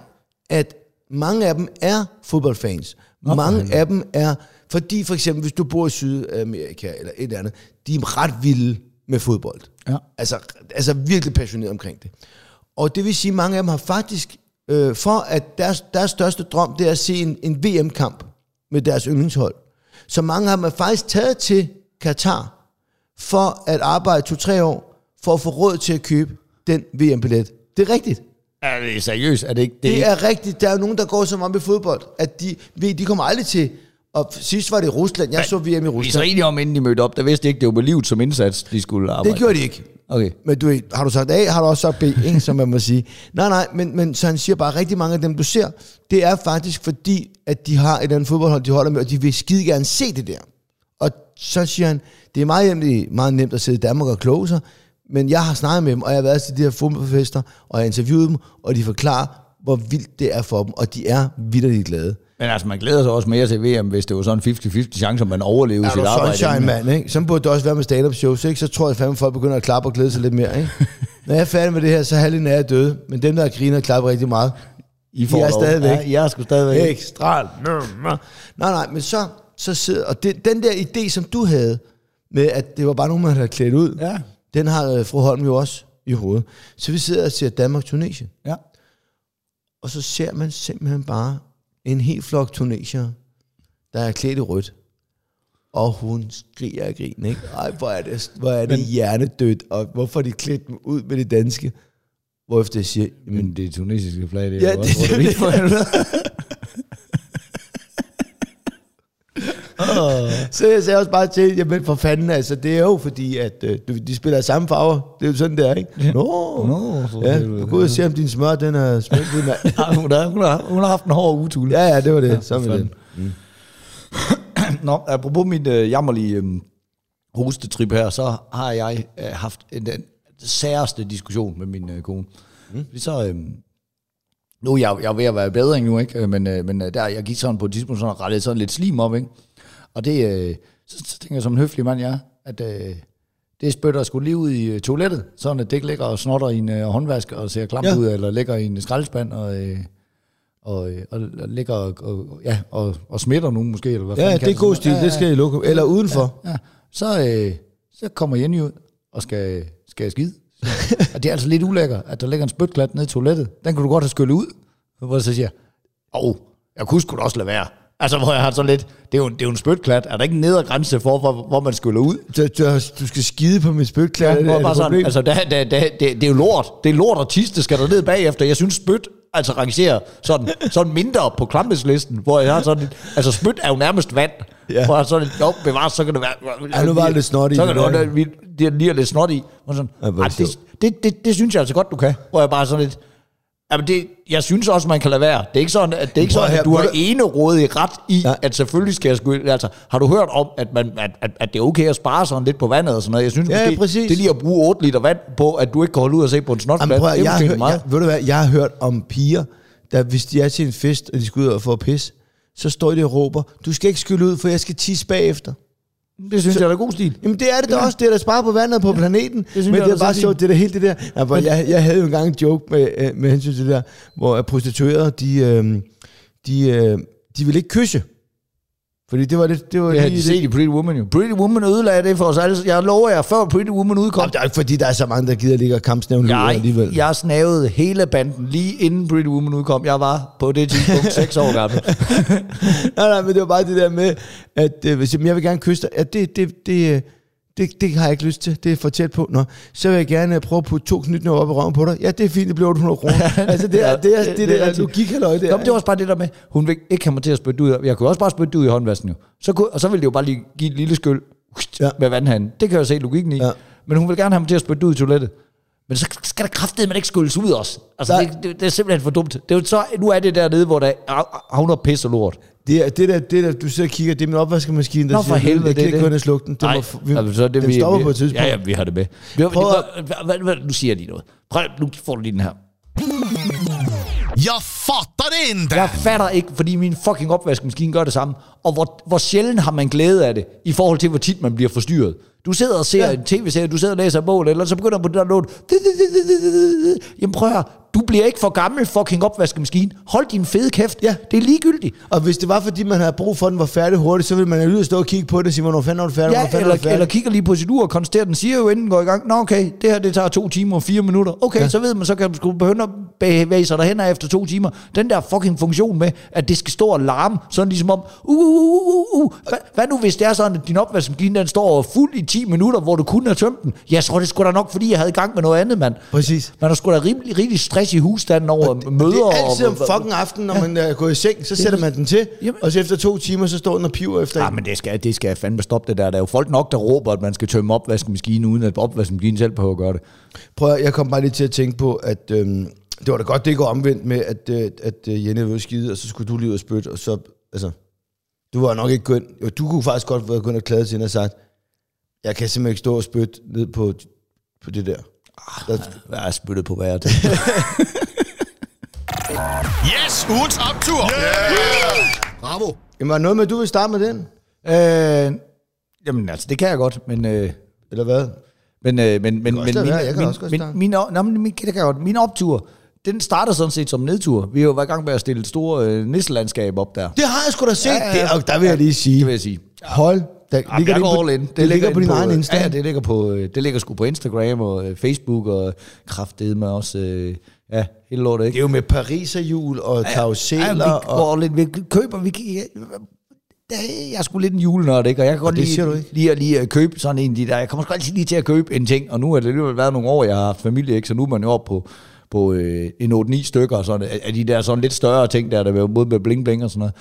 at mange af dem er fodboldfans. Nå, mange af dem er, fordi for eksempel, hvis du bor i Sydamerika eller et eller andet, de er ret vilde med fodbold. Ja. Altså, altså virkelig passioneret omkring det. Og det vil sige, at mange af dem har faktisk, øh, for at deres, deres største drøm, det er at se en, en VM-kamp med deres yndlingshold. Så mange af dem er faktisk taget til Katar for at arbejde to-tre år, for at få råd til at købe den VM-billet. Det er rigtigt. Er det seriøst? Er det ikke? Det, det er rigtigt. Der er jo nogen, der går så meget med fodbold, at de, ved, de kommer aldrig til... Og sidst var det i Rusland. Jeg så VM i er Rusland. enige om, inden de mødte op, der vidste de ikke, det var med livet som indsats, de skulle arbejde. Det gjorde de ikke. Okay. Men du ved, har du sagt A, har du også sagt B, ikke, som man må sige. Nej, nej, men, men så han siger bare, at rigtig mange af dem, du ser, det er faktisk fordi, at de har et andet fodboldhold, de holder med, og de vil skide gerne se det der. Og så siger han, det er meget nemt, meget nemt at sidde i Danmark og kloge sig, men jeg har snakket med dem, og jeg har været til de her fodboldfester, og jeg har interviewet dem, og de forklarer, hvor vildt det er for dem, og de er vidderligt glade. Men altså, man glæder sig også mere til VM, hvis det var sådan 50-50 chance, om man overlever Er sit arbejde. sunshine, inden. mand, ikke? Sådan burde det også være med stand-up shows, ikke? Så tror jeg fandme, folk begynder at klappe og glæde sig lidt mere, ikke? [laughs] Når jeg er færdig med det her, så er halvdelen af jer døde. Men dem, der griner og klapper rigtig meget, I, De er lov. stadigvæk. Ja, I er sgu stadigvæk. Ekstra. Nej, nej, men så, så sidder... Og det, den der idé, som du havde, med at det var bare nogen, man havde klædt ud, Ja. Den har øh, fru Holm jo også i hovedet. Så vi sidder og ser Danmark-Tunesien, Ja. og så ser man simpelthen bare en helt flok tunesier, der er klædt i rødt. Og hun skriger af grin, ikke? Ej, hvor er det, hvor er det hjernedødt, og hvorfor har de klædt dem ud med det danske? Hvorefter jeg siger, Men det tunesiske flag, det Ja, er jo det- også det- det, for [laughs] Så jeg sagde også bare til, jamen for fanden, altså, det er jo fordi, at øh, de spiller samme farver. Det er jo sådan, det er, ikke? Nå, Nå, for ja, du ud og se, om din smør, den er smeltet, mand. [laughs] Ja, hun, har, hun, har, hun har haft en hård utul. ja, ja, det var det. Så for med det. fanden. [clears throat] Nå, apropos min øh, jammerlige øh, hostetrip her, så har jeg øh, haft en, den særste diskussion med min øh, kone. Mm. Fordi så, øh, nu er jeg, jeg er ved at være bedre endnu, ikke? Øh, men, øh, men øh, der, jeg gik sådan på et tidspunkt sådan og rettede sådan lidt slim op, ikke? Og det, øh, så, så tænker jeg som en høflig mand, jeg er, at øh, det spytter sgu lige ud i øh, toilettet, sådan at det ikke ligger og snotter i en øh, håndvask og ser klamt Ja. ja. ud, eller ligger i en skraldespand og... Øh, og, øh, og, og ligger og, og, ja, og, og smitter nogen måske, eller hvad Ja, det er god sådan noget. stil, det skal I lukke. Eller udenfor. Ja, så, øh, så kommer Jenny ud og skal, skal jeg skide. [laughs] og det er altså lidt ulækkert, at der ligger en spytklat nede i toilettet. Den kunne du godt have skyllet ud. Hvor jeg så siger, åh, oh, jeg kunne sgu da også lade være. Altså, hvor jeg har sådan lidt, det er jo, det er jo en spytklat. Er der ikke en nedre grænse for, hvor, hvor man skyller ud? Så, du, du skal skide på mit spytklæder. Ja, er det, er det bare sådan, altså, det, det, det, det, det, er jo lort. Det er lort og tiste, skal der ned bagefter. Jeg synes, spyt altså rangerer sådan, sådan mindre på klampeslisten, hvor jeg har sådan, altså spyt er jo nærmest vand. Ja. Hvor jeg sådan, jo, bevares, så kan det være... Ja, nu var det lidt snot i Så det kan det, der. det, det, det lige er lidt snot i. Og sådan, Ja, det, det, det, det, synes jeg altså godt, du kan. Hvor jeg bare sådan lidt, Jamen det, jeg synes også, man kan lade være. Det er ikke sådan, at, det er ikke Prøv sådan, her, at du har ene rådig ret i, Nej. at selvfølgelig skal jeg sgu... Altså, har du hørt om, at, man, at, at, at det er okay at spare sådan lidt på vandet og sådan noget? Jeg synes Ja, måske, præcis. det er lige at bruge 8 liter vand på, at du ikke kan holde ud og se på en snotflat. Jamen, prøv, det jeg, har hørt, meget. jeg, ved du hvad, jeg har hørt om piger, der hvis de er til en fest, og de skal ud og få pis, så står de og råber, du skal ikke skylle ud, for jeg skal tisse bagefter. Det synes jeg er da god stil. Jamen det er det da også, det er da spare på vandet på planeten. synes Men jeg det er bare så sjovt, det er da helt det der. Ja, hvor jeg, jeg havde jo engang en joke med, øh, med hensyn til det der, hvor prostituerede, de, øh, de, øh, de ville ikke kysse. Fordi det var det, det var Det lige de set i Pretty Woman jo. Pretty Woman ødelagde det for os alle. Jeg lover jer, før Pretty Woman udkom, Jamen, det er ikke fordi, der er så mange, der gider ligge og kampsnævne jeg, alligevel. jeg, jeg snavede hele banden lige inden Pretty Woman udkom. Jeg var på det tidspunkt [laughs] 6 år gammel. nej, nej, men det var bare det der med, at øh, hvis jeg, jeg vil gerne kysse dig, at det, det, det, øh, det, det har jeg ikke lyst til, det er for tæt på. Nå, så vil jeg gerne prøve at putte to knytnæver op i røven på dig. Ja, det er fint, det bliver 800 kroner. [laughs] altså, det er det, er, det, det, det, er logik, halløj, det Nå, er. det var også bare det der med, hun vil ikke have mig til at spytte ud. Jeg kunne også bare spytte ud i håndvasken jo. Så kunne, og så ville det jo bare lige give et lille skyld Ja. ja. med vandhanden. Det kan jeg jo se logikken i. Ja. Ja. Men hun vil gerne have mig til at spytte ud i toilettet. Men så skal der kraftedeme ikke skyldes ud også. Altså, det, det, det, er simpelthen for dumt. Det er jo så, nu er det dernede, hvor der er, havner pis og lort. Det Det er det der, det der, du sidder og kigger, det er min opvaskemaskine, der Nå, for siger, helvede, jeg det er kan ikke det. kun slukke den. Det Nej, må, vi, altså, så er det, den vi, stopper vi, på et tidspunkt. Ja, ja, vi har det med. Hvad, Prøv at- hvad, nu siger jeg lige noget. Prøv, nu får du lige den her. Jeg fatter det inte! Jeg fatter ikke, fordi min fucking opvaskemaskine gør det samme. Og hvor, hvor sjældent har man glæde af det, i forhold til, hvor tit man bliver forstyrret. Du sidder og ser ja. en tv-serie, du sidder og læser bog, eller så begynder på det der lån. Jamen prøv at du bliver ikke for gammel fucking opvaskemaskine. Hold din fede kæft. Ja. Det er ligegyldigt. Og hvis det var, fordi man havde brug for, at den var færdig hurtigt, så ville man jo stå og kigge på det og sige, hvornår fanden er du færdig, Ja, fanden er eller, færdig. eller kigger lige på sit ur og konstaterer, den siger jo, inden den går i gang, Nå okay, det her det tager to timer og fire minutter. Okay, ja. så ved man, så kan du sgu begynde at bevæge sig derhen efter to timer. Den der fucking funktion med, at det skal stå og larme, sådan ligesom om, uh, uh, uh, uh, uh. Hvad, hvad nu hvis det er sådan, at din opvaskemaskine, den står fuld i 10 minutter, hvor du kunne have tømt den? Ja, så er det sgu da nok, fordi jeg havde gang med noget andet, mand. Præcis. Man har sgu da rimelig, rigtig stress i husstanden over Det møder. er altid om og, fucking aften, når man er gået i seng, så sætter man den til, Jamen- og så efter to timer, så står den og piver efter Ja, en. men det skal, det skal jeg fandme stoppe det der. Der er jo folk nok, der råber, at man skal tømme opvaskemaskinen, uden at opvaskemaskinen selv behøver at gøre det. Prøv at, jeg kom bare lige til at tænke på, at øhm, det var da godt, det går omvendt med, at, øh, at øh, Jenny var at skide, og så skulle du lige ud og spytte, og så, altså, du var nok ikke jo, du kunne faktisk godt være gået og klaget til hende og sagt, jeg kan simpelthen ikke stå og spytte ned på, på det der. der Jeg er spyttet på vejret. [laughs] Yes, ugens optur! Yeah! Bravo! Jamen, var der noget med, at du vil starte med den? øh, jamen altså, det kan jeg godt, men... Øh, Eller hvad? men, øh, men, men, men min, min, min, min, min, nå, men min, det kan jeg godt. Min optur, den starter sådan set som nedtur. Vi har jo været i gang med at stille et store øh, nisselandskab op der. Det har jeg sgu da set. Ja, ja, ja. Det, og der vil jeg lige sige, Det vil jeg sige. hold, der Jamen, ligger jeg det, går all in. det, det ligger på din egen Insta. Ja, det ligger, på, øh, det ligger sgu på Instagram og øh, Facebook og kraftedeme også. Øh, ja, hele lortet, Det ikke? er jo med Pariserhjul og karusseller. Ja, vi og, går lidt, vi køber, vi jeg, er sgu lidt en julenørd, ikke? Og jeg kan godt det lide, siger du ikke. lige, at, lige at købe sådan en de der. Jeg kommer sgu altid lige til at købe en ting, og nu har det alligevel været nogle år, jeg har haft familie, ikke? Så nu er man jo oppe på, på øh, en 8-9 stykker og sådan, af- de der sådan lidt større ting, der, der er både med bling bling og sådan noget.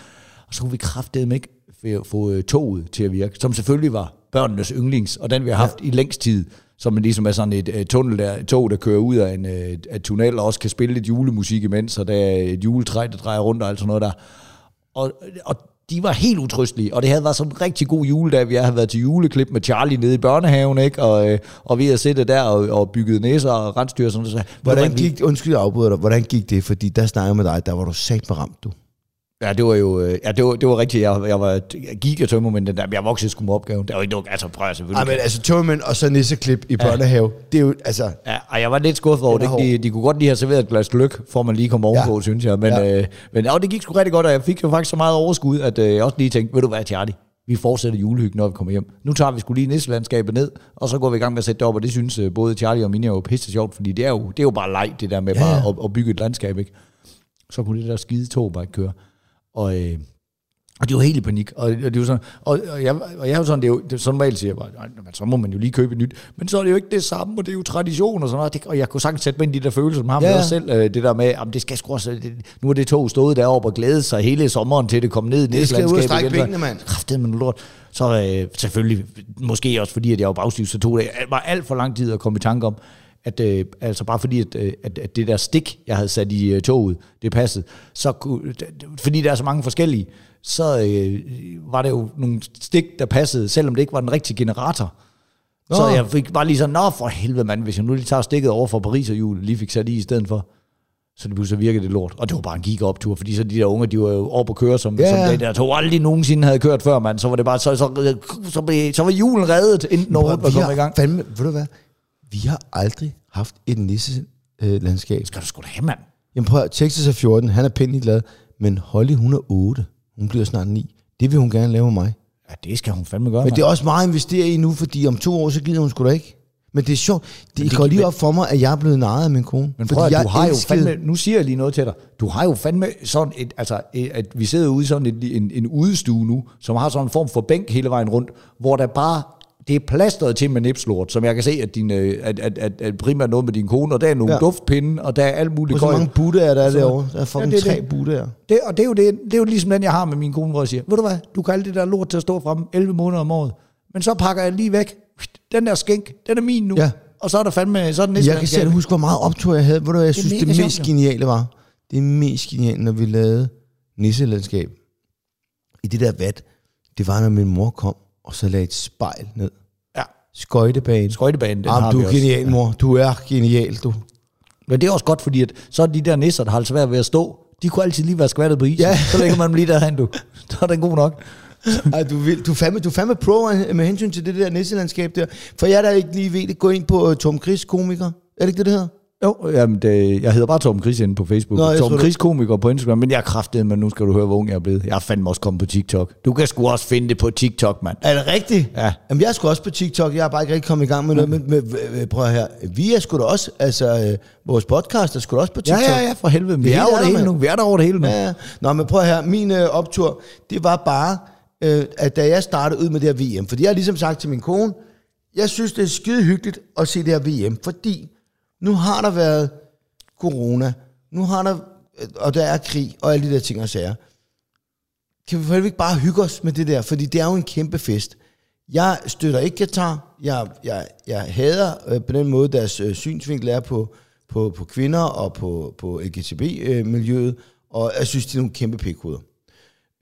Og så kunne vi kraftedeme ikke få- få øh, toget til at virke, som selvfølgelig var børnenes yndlings, og den vi har haft ja. i længst tid, som ligesom er sådan et, et tunnel der, et tog, der kører ud af en øh, af tunnel, og også kan spille lidt julemusik imens, og der er et juletræ, der drejer rundt og alt sådan noget der. Og, og de var helt utrystelige, og det havde været sådan en rigtig god juledag. Vi havde været til juleklip med Charlie nede i børnehaven, ikke? Og, øh, og vi havde siddet der og, og bygget næser og rensdyr og sådan noget. Så, Hvordan gik, undskyld, jeg afbryder dig, hvordan gik det? Fordi der snakker med dig, der var du sat ramt, du. Ja, det var jo øh, ja, det var, det var rigtigt. Jeg, jeg var gigatømmer, men den der, jeg voksede sgu med opgaven. Der var ikke noget, altså prøv at selvfølgelig. Ej, men altså tømmermænd og så nisseklip i børnehave, det er jo, altså, Ja, og jeg var lidt skuffet over er det. De, de kunne godt lige have serveret et glas lyk, for man lige kom ovenpå, ja. Ja. synes jeg. Men, Ja. ja. øh, men ja, det gik sgu rigtig godt, og jeg fik jo faktisk så meget overskud, at øh, jeg også lige tænkte, ved du hvad, Charlie, vi fortsætter julehyggen, når vi kommer hjem. Nu tager vi skulle lige nisselandskabet ned, og så går vi i gang med at sætte det op, og det synes øh, både Charlie og Minja jo pisse sjovt, fordi det er jo, det er jo bare leg, det der med Ja, bare ja. at, at, bygge et landskab, ikke? Så kunne det der skide tog bare ikke køre. Og, øh, og det var helt i panik. Og, og, det var sådan, og, og, jeg, og jeg er jo sådan, det er jo, det er sådan normalt siger jeg bare, "Nej, men så må man jo lige købe et nyt. Men så er det jo ikke det samme, og det er jo tradition og sådan noget. Det, og jeg kunne sagtens sætte mig ind i de der følelser, som har Ja, også selv. Øh, det der med, jamen det skal sgu også, det, nu er det tog stået deroppe og glæde sig hele sommeren til det kom ned i Det skal ud og strække benene, mand. Kraftedeme med lort. Så øh, selvfølgelig, måske også fordi, at jeg var bagstiv, så tog det var alt for lang tid at komme i tanke om, at øh, altså bare fordi, at, øh, at, at det der stik, jeg havde sat i øh, toget, det passede, så kunne, fordi der er så mange forskellige, så øh, var det jo nogle stik, der passede, selvom det ikke var den rigtige generator. Nå. Så jeg fik bare lige sådan, nå for helvede mand, hvis jeg nu lige tager stikket over for Paris og jul, lige fik sat i i stedet for, så det pludselig virkede det lort. Og det var bare en gigaoptur, fordi så de der unge, de var jo oppe at køre, som, ja. som det der tog aldrig nogensinde havde kørt før, mand. Så var det bare, så, så, så, blev, så var julen reddet, inden overhovedet var kommet i gang. fandme, ved du hvad, vi har aldrig haft et nisselandskab. Skal du sgu da have, mand. Jamen prøv at, Texas er 14, han er pænt glad, men Holly, hun er 8. Hun bliver snart 9. Det vil hun gerne lave med mig. Ja, det skal hun fandme gøre, Men mand. det er også meget at investere i nu, fordi om to år, så gider hun sgu da ikke. Men det er sjovt. Det, det går lige op for mig, at jeg er blevet narret af min kone. Men Fordi prøv at, jeg du har jo elskede- fandme, nu siger jeg lige noget til dig, du har jo fandme sådan et, altså, et- at vi sidder ude i sådan et, en, en udestue nu, som har sådan en form for bænk hele vejen rundt, hvor der bare, det er plastret til med nipslort, som jeg kan se, at, din, øh, at, at, at, at primært noget med din kone, og der er nogle Ja. duftpinde, og der er alt muligt Og så mange butter der er derovre. Der er fucking Ja, det er tre butter. Det, og det er, jo det, det er jo ligesom den, jeg har med min kone, hvor jeg siger, ved du hvad, du kan alt det der lort til at stå frem 11 måneder om året, men så pakker jeg lige væk. Den der skænk, den er min nu. Ja. Og så er der fandme, så er den næste Jeg kan selv huske, hvor meget optur jeg havde. Ved du, hvad jeg synes, det, mega det mest sjovt, jo. geniale var? Det mest geniale, når vi lavede nisselandskab. i det der vat, det var, når min mor kom, og så lagde et spejl ned. Ja. Skøjtebane. Skøjtebanen, den Jamen, har du vi er også. genial, mor. Du er genial, du. Men det er også godt, fordi at, så er de der nisser, der har altså svært ved at stå, de kunne altid lige være skvattet på isen. Ja. Så lægger man dem lige derhen, du. Så er den god nok. Ej, du, vil, du, er fandme, du er fandme pro med hensyn til det der nisselandskab der. For jeg der ikke lige ved det, gå ind på uh, Tom Chris komiker. Er det ikke det, det hedder? Jo, jamen det, jeg hedder bare Torben Chris inde på Facebook. Nå, Torben Chris komiker på Instagram, men jeg er kraftet, men nu skal du høre, hvor ung jeg er blevet. Jeg er fandme også kommet på TikTok. Du kan sgu også finde det på TikTok, mand. Er det rigtigt? Ja. Jamen, jeg er sgu også på TikTok. Jeg har bare ikke rigtig kommet i gang med noget. Men, men men, prøv her. Vi er sgu da også, altså, øh, vores podcast er sgu da også på Ja, TikTok. ja, ja, for helvede. Vi Det er over er det hele nu. Vi er der over det hele nu. Ja, ja. Nå, men prøv her. Min øh, optur, det var bare, øh, at da jeg startede ud med det her VM, fordi jeg har ligesom sagt til min kone, jeg synes, det er skide hyggeligt at se det her VM, fordi nu har der været corona, nu har der, øh, og der er krig, og alle de der ting og sager. Kan vi for ikke bare hygge os med det der, fordi det er jo en kæmpe fest. Jeg støtter ikke Katar. Jeg, jeg, jeg hader øh, på den måde, deres øh, synsvinkel er på, på, på kvinder og på, på LGTB-miljøet, og jeg synes, de er nogle kæmpe pikhoveder.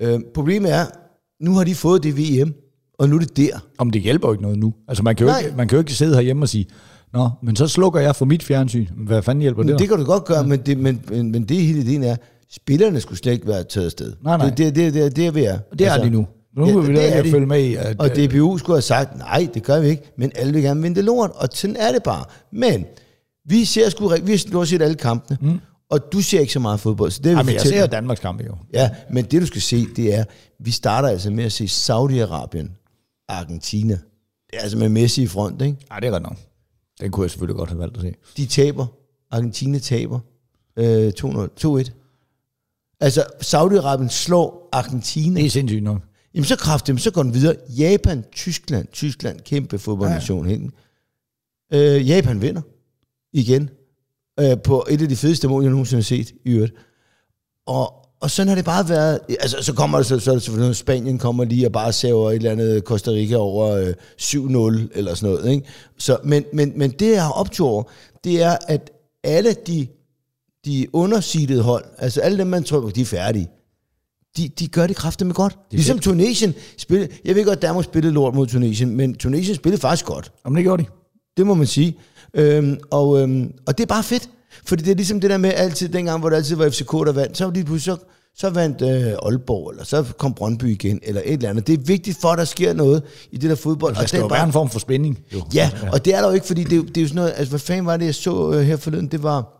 Øh, problemet er, nu har de fået det VM, og nu er det der. Om det hjælper jo ikke noget nu. Altså man kan jo, Nej. ikke, man kan jo ikke sidde herhjemme og sige, Nå, men så slukker jeg for mit fjernsyn. Hvad fanden hjælper det? Men det kan du godt gøre, men det, men, men, men det hele ideen er, spillerne skulle slet ikke være taget afsted. Nej, nej. Det, det, det, det, det er vi er. Det er de nu. Nu ja, må vi det da ikke de. følge med i, at, Og DBU skulle have sagt, nej, det gør vi ikke, men alle vil gerne vinde lort, og sådan er det bare. Men vi ser sgu, vi har stort set alle kampene, mm. og du ser ikke så meget fodbold, så det vil Jamen, jeg ser. Danmarks kampe jo. Ja, men det du skal se, det er, vi starter altså med at se Saudi-Arabien, Argentina. Det er altså med Messi i front, ikke? Nej, det er ret nok. Den kunne jeg selvfølgelig godt have valgt at se. De taber. Argentina taber. Øh, 2-0. 2-1. Altså, Saudi-Arabien slår Argentina. Det er sindssygt nok. Jamen så kraftigt, så går den videre. Japan, Tyskland, Tyskland, kæmpe fodboldnation. Ja. Øh, Japan vinder igen øh, på et af de fedeste mål, jeg nogensinde har set i øvrigt. Og, og sådan har det bare været. Altså, så kommer så, så noget, Spanien kommer lige og bare saver et eller andet Costa Rica over øh, 7-0 eller sådan noget. Ikke? Så, men, men, men det, jeg har optur over, det er, at alle de, de undersidede hold, altså alle dem, man tror, de er færdige, de, de gør det kraftedeme godt. Ligesom Tunesien spillede, jeg ved godt, Danmark spillede lort mod Tunesien, men Tunesien spillede faktisk godt. Om det gjorde de. Det må man sige. Øhm, og, øhm, og det er bare fedt. Fordi det er ligesom det der med altid, dengang, hvor det altid var FCK, der vandt, så var de pludselig, så, så vandt øh, Aalborg, eller så kom Brøndby igen, eller et eller andet. Det er vigtigt for, at der sker noget i det der fodbold. Der og skal det er være en form for spænding. Jo. Ja, og det er der jo ikke, fordi det, er jo- det er jo sådan noget, altså hvad fanden var det, jeg så øh, her forleden, det var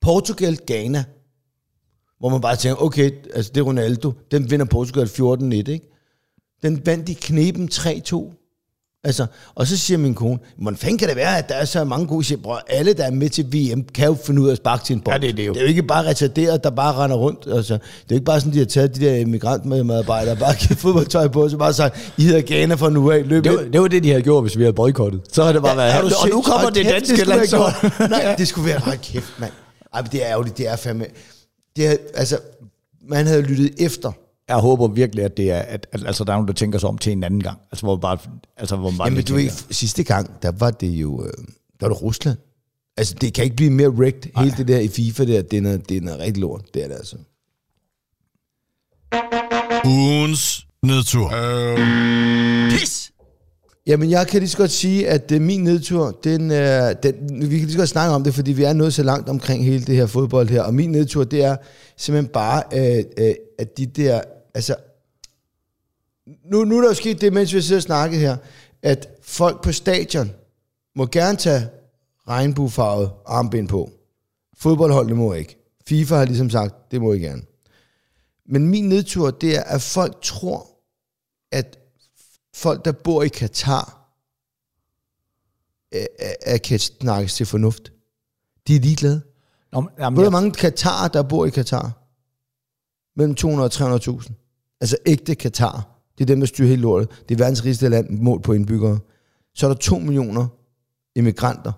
Portugal, Ghana, hvor man bare tænker, okay, altså det er Ronaldo, den vinder Portugal 14-1, ikke? Den vandt i kneben 3-2. Altså, og så siger min kone, hvordan fanden kan det være, at der er så mange gode, siger, bror, alle, der er med til VM, kan jo finde ud af at sparke til en bold. Ja, det er det jo. Det er jo ikke bare retarderet, der bare render rundt. Altså, det er jo ikke bare sådan, de har taget de der migrantmedarbejdere, bare givet fodboldtøj på, og så bare sagt, I hedder Ghana fra nu af, løb Det, ind." var, det var det, de havde gjort, hvis vi havde boykottet. Så havde det bare været, er du og nu kommer det danske landshold. [laughs] Nej, det skulle være, hold kæft, mand. Ej, det er ærgerligt, det er fandme... Det er, altså, man havde lyttet efter. Jeg håber virkelig, at det er, at, at altså, der er nogen, der tænker sig om til en anden gang. Altså, hvor bare, altså, hvor bare Jamen, du ved, sidste gang, der var det jo... Øh, der var det Rusland. Altså, det kan ikke blive mere wrecked. Hele det der i FIFA der, det er noget, det er noget rigtig lort. Det er det altså. Ugens nedtur. Øh. Pis! Jamen, jeg kan lige så godt sige, at uh, min nedtur, den, uh, den, vi kan lige så godt snakke om det, fordi vi er nået så langt omkring hele det her fodbold her. Og min nedtur, det er simpelthen bare, uh, uh, at de der, altså, nu, nu er der jo sket det, mens vi sidder og snakker her, at folk på stadion må gerne tage regnbuefarvet armbind på. Fodboldholdene må ikke. FIFA har ligesom sagt, det må I gerne. Men min nedtur, det er, at folk tror, at folk, der bor i Katar, er, er, er kan snakkes til fornuft. De er ligeglade. Nå, men- jamen, Hvor er jeg, mange Katar, der bor i Katar? Mellem 200 og 300.000. Altså ægte Katar. Det er dem, der styrer hele lortet. Det er verdens rigeste land målt på indbyggere. Så er der 2 millioner immigranter.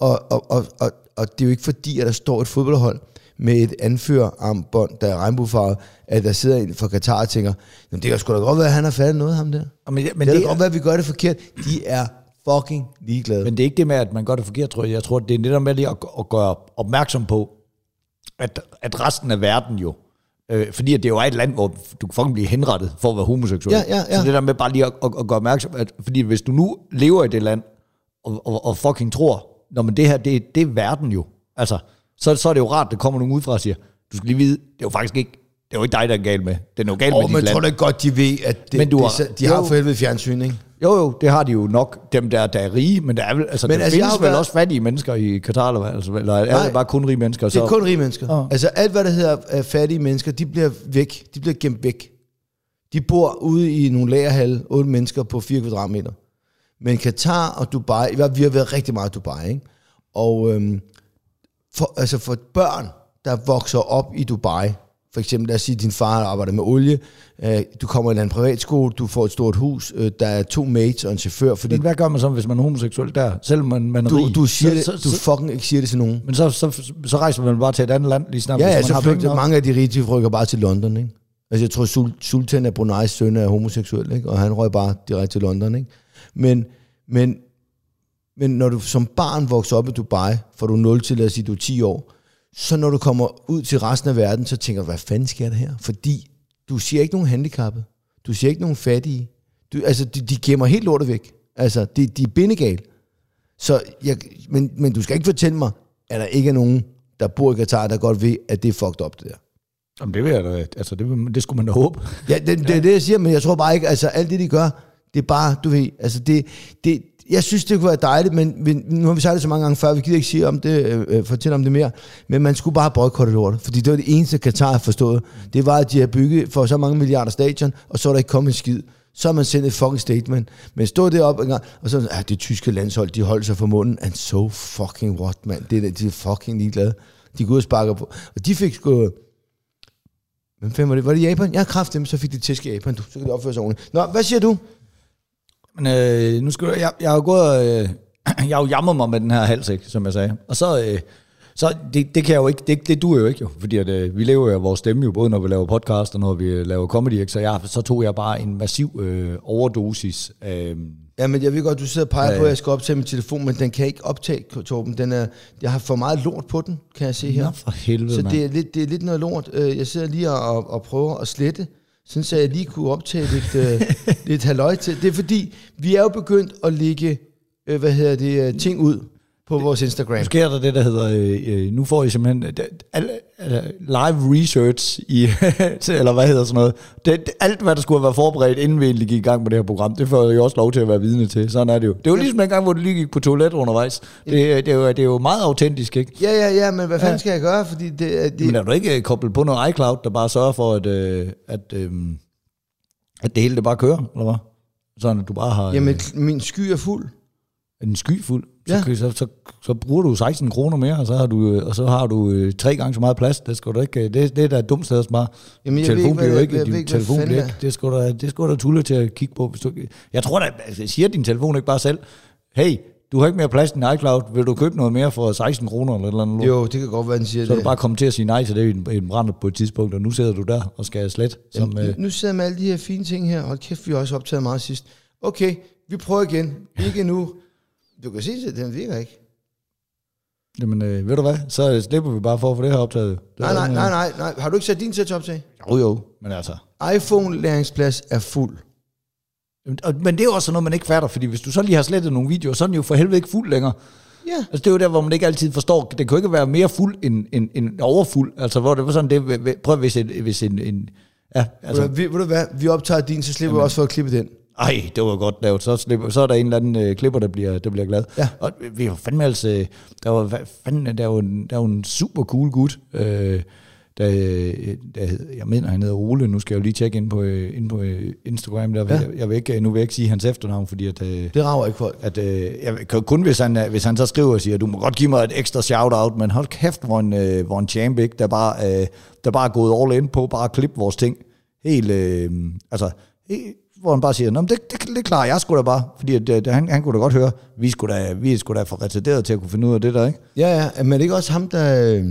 Og, og, og, og, og det er jo ikke fordi, at der står et fodboldhold med et anførerarmbånd, der er regnbuefarvet, at der sidder en fra Katar og tænker, Jamen, det kan sgu da godt være, at han har fattet noget, ham der. men, men, Men det det, kan godt være, at vi gør det forkert. De er fucking ligeglade. men det er ikke det med, at man gør det forkert, tror jeg. Jeg tror, det er der med lige at, at gøre opmærksom på, at, at resten af verden jo, Øh, fordi at det jo er et land, hvor du kan fucking blive henrettet for at være homoseksuel. Ja, ja, ja. Så det der med bare lige at, at, at gøre opmærksom, at, fordi hvis du nu lever i det land, og, og, og fucking tror, når men det her, det, det er verden jo. Altså, så, så er det jo rart, at der kommer nogen udefra og siger, du skal lige vide, det er jo faktisk ikke, det er jo ikke dig, der er galt med. Det er jo galt Og med dit tror land. da ikke godt, de ved, at det, Men du det, har- de har jo. for helvede fjernsyn, ikke? Jo, jo, det har de jo nok, dem der, der er rige, men der er vel, altså, Men der altså, findes vel været- også fattige mennesker i Katar, eller? Altså, eller er det bare kun rige mennesker? Det er kun rige mennesker. Åh. Altså alt, hvad der hedder uh, fattige mennesker, de bliver væk. De bliver gemt væk. De bor ude i nogle lagerhal, otte mennesker på 4 kvadratmeter. Men Katar og Dubai, vi har, vi har været rigtig meget i Dubai, ikke? Og øhm, for, altså for børn, der vokser op i Dubai, for eksempel, lad os sige, at din far arbejder med olie, øh, du kommer i en privatskole, du får et stort hus, øh, der er to mates og en chauffør, fordi Men hvad gør man så, hvis man er homoseksuel der? Selvom man, man er du, rig? du, siger så, det, så, du fucking ikke siger det til nogen. Men så, så, så rejser man bare til et andet land, lige snart, Ja, hvis ja, man så har flygter mange af de rige, de rykker bare til London, ikke? Altså, jeg tror, Sul- Sultan af Brunei's søn er homoseksuel, ikke? Og han røg bare direkte til London, ikke? Men, men, men når du som barn vokser op i Dubai, får du 0 til, lad os sige, du er 10 år, så når du kommer ud til resten af verden, så tænker du, hvad fanden sker der her? Fordi du siger ikke nogen handicappet. Du siger ikke nogen fattige. Du, altså, de, de gemmer helt lortet væk. Altså, de, de er bindegal. Så jeg, men, men du skal ikke fortælle mig, at der ikke er nogen, der bor i Katar, der godt ved, at det er fucked up, det der. Jamen, det vil jeg da, altså, det, det skulle man da håbe. Ja, det, det er det, jeg siger, men jeg tror bare ikke, altså alt det, de gør, det er bare, du ved, altså det, det jeg synes, det kunne være dejligt, men, vi, nu har vi sagt det så mange gange før, vi gider ikke sige om det, øh, fortælle om det mere, men man skulle bare boykotte lortet, fordi det var det eneste, Katar har forstået. Det var, at de har bygget for så mange milliarder stadion, og så er der ikke kommet en skid. Så har man sendt et fucking statement. Men stod deroppe en gang, og så ja, det tyske landshold, de holdt sig for munden, and so fucking what, man. Det er, de er fucking ligeglade. De går ud og sparker på. Og de fik sgu, Hvem fanden var det? Var det Japan? Jeg har kraft dem, så fik de tæsk i Japan. Du, så kan de opføre sig ordentligt. Nå, hvad siger du? Men øh, nu skal du, jeg, jeg har jo gået, øh, [clears throat] jeg har jo jamret mig med den her hals, ikke, som jeg sagde. Og så, øh, så det, det kan jeg jo ikke, det, det duer jo ikke jo, fordi at, øh, vi lever jo vores stemme jo, både når vi laver podcast og når vi laver comedy, ikke? Så, jeg, så tog jeg bare en massiv øh, overdosis. Øh, Ja, men jeg ved godt, du sidder og peger Ja, på, at jeg skal optage min telefon, men den kan ikke optage, Torben. Den er, jeg har for meget lort på den, kan jeg se her. Nå, for helvede, Så det er, lidt, det er lidt noget lort. Øh, Jeg sidder lige og, og prøver at slette, sådan så jeg lige kunne optage lidt, øh, lidt halvøj til. Det er fordi, vi er jo begyndt at lægge, øh, hvad hedder det, øh, ting ud på vores Instagram. Nu sker der det, der hedder, øh, øh, nu får I simpelthen øh, al, al, live research i, [laughs] eller hvad hedder sådan noget. Det, alt, hvad der skulle have været forberedt, inden vi egentlig gik i gang med det her program, det får jeg jo også lov til at være vidne til. Sådan er det jo. Det er jo ligesom den gang, hvor du lige gik på toilet undervejs. Det, det, er, jo, det er jo meget autentisk, ikke? Ja, ja, ja, men hvad fanden skal jeg gøre? Fordi det, det, Men er du ikke øh, koblet på noget iCloud, der bare sørger for, at, øh, at, øh, at det hele det bare kører, eller hvad? Sådan, at du bare har jamen, øh, min sky er fuld. En sky fuld. Ja. Så, kan- så, så, så, bruger du 16 kroner mere, og så har du, øh, og så har du øh, tre gange så meget plads. Det, skal du ikke, øh, det, det er da et dumt sted at spare. Jamen, jeg telefon bliver jo ikke, jeg ikke, hvad telefon bliver det ikke, det skal du da, det skal du da tulle til at kigge på. Hvis du, jeg tror da, altså, siger din telefon ikke bare selv, hey, du har ikke mere plads end iCloud, vil du købe noget mere for 16 kroner eller et eller andet? lort?" Jo, det kan godt være, den siger Så er du bare kommet til at sige nej til det i en, i en brand på et tidspunkt, og nu sidder du der og skal slet. Som, Jamen, øh, nu sidder jeg med alle de her fine ting her. Hold kæft, vi har også optaget meget sidst. Okay, vi prøver igen. Ikke nu. Du kan se, at den virker ikke. jamen, øh, ved du hvad, så slipper vi bare for at få det her optaget. Det Nej, nej, nej, øh, nej, nej. Har du ikke sat din til at optage? Jo, jo, men altså... iPhone-læringsplads er fuld. Jamen, Men det er jo også noget, man ikke fatter, fordi hvis du så lige har slettet nogle videoer, så er den jo for helvede ikke fuld længere. Ja. Altså det er jo der, hvor man ikke altid forstår, det kan jo ikke være mere fuld end, end, end overfuld. Altså hvor det var sådan, det, prøv hvis en, hvis en, en ja, Altså, altså, ved, ved du hvad? Vi optager din, så slipper vi også for at klippe den. Ej, det var godt lavet. Så, slipper, så er der en eller anden øh, klipper, der bliver, der bliver glad. Ja. Og vi var fandme altså, øh, der var, fanden, der var, en, der var en super cool gut, øh, der, øh, der, hed- jeg mener, han hedder Ole, nu skal jeg jo lige tjekke ind på, øh, ind på øh, Instagram, der, Ja. jeg, jeg vil ikke, nu vil jeg ikke sige hans efternavn, fordi at, øh, Det rager ikke folk. at øh, jeg, kun hvis han, øh, hvis han så skriver og siger, du må godt give mig et ekstra shout-out, men hold kæft, hvor en, øh, hvor en champ, ikke? Der, bare, øh, der bare er gået all in på bare at klippe vores ting. Helt, øh, altså, helt, hvor han bare siger, Nå, men det, det, det klarer jeg sgu da bare, fordi at, øh, det, han, han kunne da godt høre, vi, skulle da, vi er sgu da for retarderet til at kunne finde ud af det der, ikke? Ja, ja. Men er det ikke også ham, der... øh,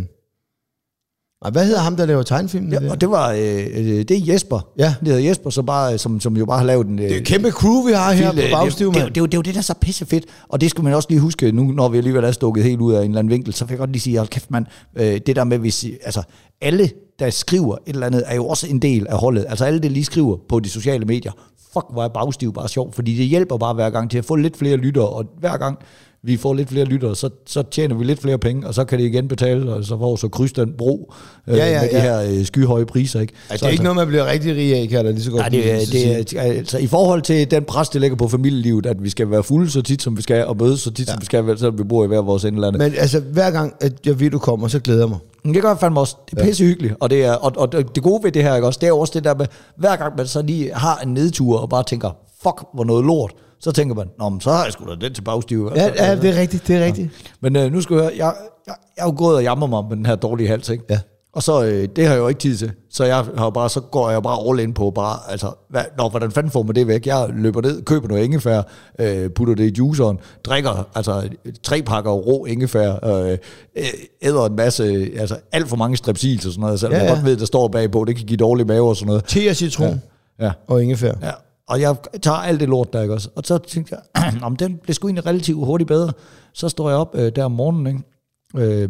Ej, hvad hedder ham, der laver tegnefilm? Ja, og det var, øh, øh, det er Jesper. Ja. Det hedder Jesper, så bare, som, som jo bare har lavet en... Øh, det er et kæmpe crew, vi har her Phil, på øh, Bagstiv, det, det, det, det, er jo- det er jo det, der er så pisse fedt. Og det skal man også lige huske, nu når vi alligevel er stukket helt ud af en eller anden vinkel, så vil jeg godt lige sige, hold kæft mand, øh, det der med, hvis, altså alle der skriver et eller andet, er jo også en del af holdet. Altså alle det lige skriver på de sociale medier. Fuck, hvor er bagstiv bare sjov, fordi det hjælper bare hver gang til at få lidt flere lyttere, og hver gang vi får lidt flere lyttere, så, så tjener vi lidt flere penge, og så kan det igen betale, og så får så krydse den bro øh, Ja, ja, med de ja. her øh, skyhøje priser. Ikke? Altså, Så det er ikke noget, man bliver rigtig rig af, kan jeg lige så godt Nej, det, det, sige. er- altså, I forhold til den pres, det lægger på familielivet, at vi skal være fulde så tit, som vi skal, og mødes så tit, ja. som vi skal, selvom vi bor i hver vores indlande. Men altså, hver gang, at jeg ved, du kommer, så glæder jeg mig. Det gør jeg fandme også. Det er pisse hyggeligt. Og det, er, og, og det gode ved det her, ikke også, det er også det der med, hver gang man så lige har en nedtur, og bare tænker, fuck, hvor noget lort, så tænker man, Nå, men så har jeg sgu da den til bagstiv. Ja, ja, det er rigtigt, det er rigtigt. Men øh, nu skal jeg høre, jeg, jeg, jeg er jo gået og jammer mig med den her dårlige hals, ikke? Ja. Og så, øh, det har jeg jo ikke tid til. Så jeg har bare, så går jeg bare all in på bare, altså, hvad, når, hvordan fanden får man det væk? Jeg løber ned, køber noget ingefær, øh, putter det i juiceren, drikker altså tre pakker rå ingefær, øh, øh, æder en masse, altså alt for mange strepsils og sådan noget, selvom Ja, ja, ja. jeg godt ved, der står bagpå, det kan give dårlig mave og sådan noget. Te og citron Ja. og ingefær. Ja, og jeg tager alt det lort der, ikke også? Og så tænkte jeg, [clears throat] om den blev sgu egentlig relativt hurtigt bedre. Så står jeg op øh, der om morgenen, ikke? Øh,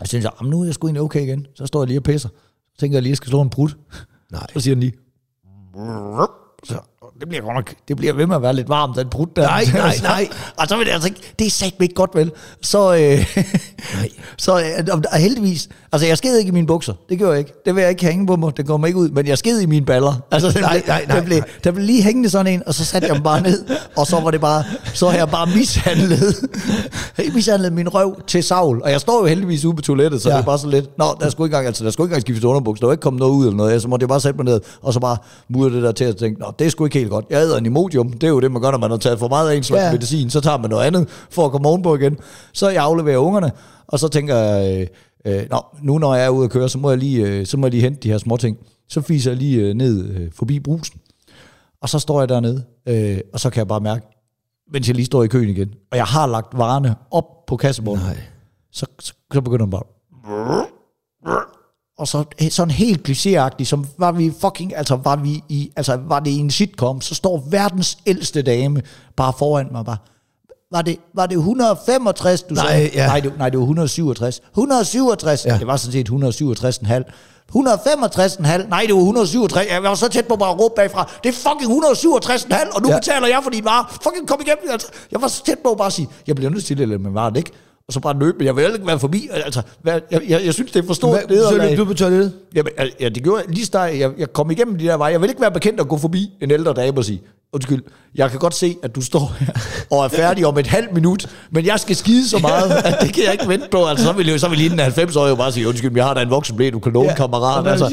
og så tænkte jeg, "Jamen, nu er jeg sgu egentlig okay igen. Så står jeg lige og pisser. Så tænker jeg lige, at jeg skal slå en brud. Nej. Så siger den lige, det bliver godt nok, det bliver ved med at være lidt varmt, den brud der. [laughs] Nej, nej, nej. og så vil det altså ikke, det er sagt ikke godt, vel? Så, øh, [laughs] så øh, og- heldigvis, altså jeg sked ikke i mine bukser, det gjorde jeg ikke. Det vil jeg ikke hænge på mig, det kommer ikke ud, men jeg sked i mine baller. [laughs] Altså, den Nej, nej, nej, der, blev, nej. der blev lige hængende sådan en, og så satte jeg dem bare ned, og så var det bare, så har jeg bare mishandlet, mishandlet min røv til savl, og jeg står jo heldigvis ude på toilettet, så Ja. det er bare så lidt, nå, der skulle ikke engang, altså der skulle ikke engang skifte underbukser, der var ikke kommet noget ud eller noget, så måtte jeg bare sætte mig ned, og så bare mudre det der til, at tænke, nå, det er sgu ikke helt godt. Jeg æder en Imodium, det er jo det, man gør, når man har taget for meget af en slags Ja. medicin, så tager man noget andet for at komme ovenpå igen. Så jeg afleverer ungerne, og så tænker jeg, øh, øh, nå, nu når jeg er ude at køre, så må jeg lige, øh, så må jeg lige hente de her små ting. Så fiser jeg lige øh, ned øh, forbi brusen, og så står jeg dernede, øh, og så kan jeg bare mærke, mens jeg lige står i køen igen, og jeg har lagt varerne op på kassebåndet, Nej. så, så, så begynder den bare... Og så sådan helt klichéagtigt, som var vi fucking, altså var vi i, altså var det i en sitcom, så står verdens ældste dame bare foran mig bare, var det, var det 165, du Nej, sagde? ja. Nej, det, nej, det var 167. 167, Ja. det var sådan set 167,5. 165,5. Nej, det var 167. Jeg var så tæt på bare at råbe bagfra. Det er fucking 167,5, og nu Ja. betaler jeg for din vare. Fucking kom igennem. Altså, jeg var så tæt på bare at sige, jeg bliver nødt til det, men varen ikke. Og så bare løbe, men jeg vil ikke være forbi. Altså, hvad, jeg, jeg, jeg, synes, det er for stort Hvad, så løb du på toilettet? Jamen, ja, det gjorde jeg lige start. Jeg, jeg kom igennem de der veje. Jeg vil ikke være bekendt at gå forbi en ældre dame og sige, undskyld, jeg kan godt se, at du står her og er færdig om et halvt minut, men jeg skal skide så meget, [laughs] at det kan jeg ikke vente på. Altså, så vil, jeg, så vil lige den 90 år jo bare sige, undskyld, jeg har da en voksen blæ, du kan låne Ja, ja, kammerat. er Altså,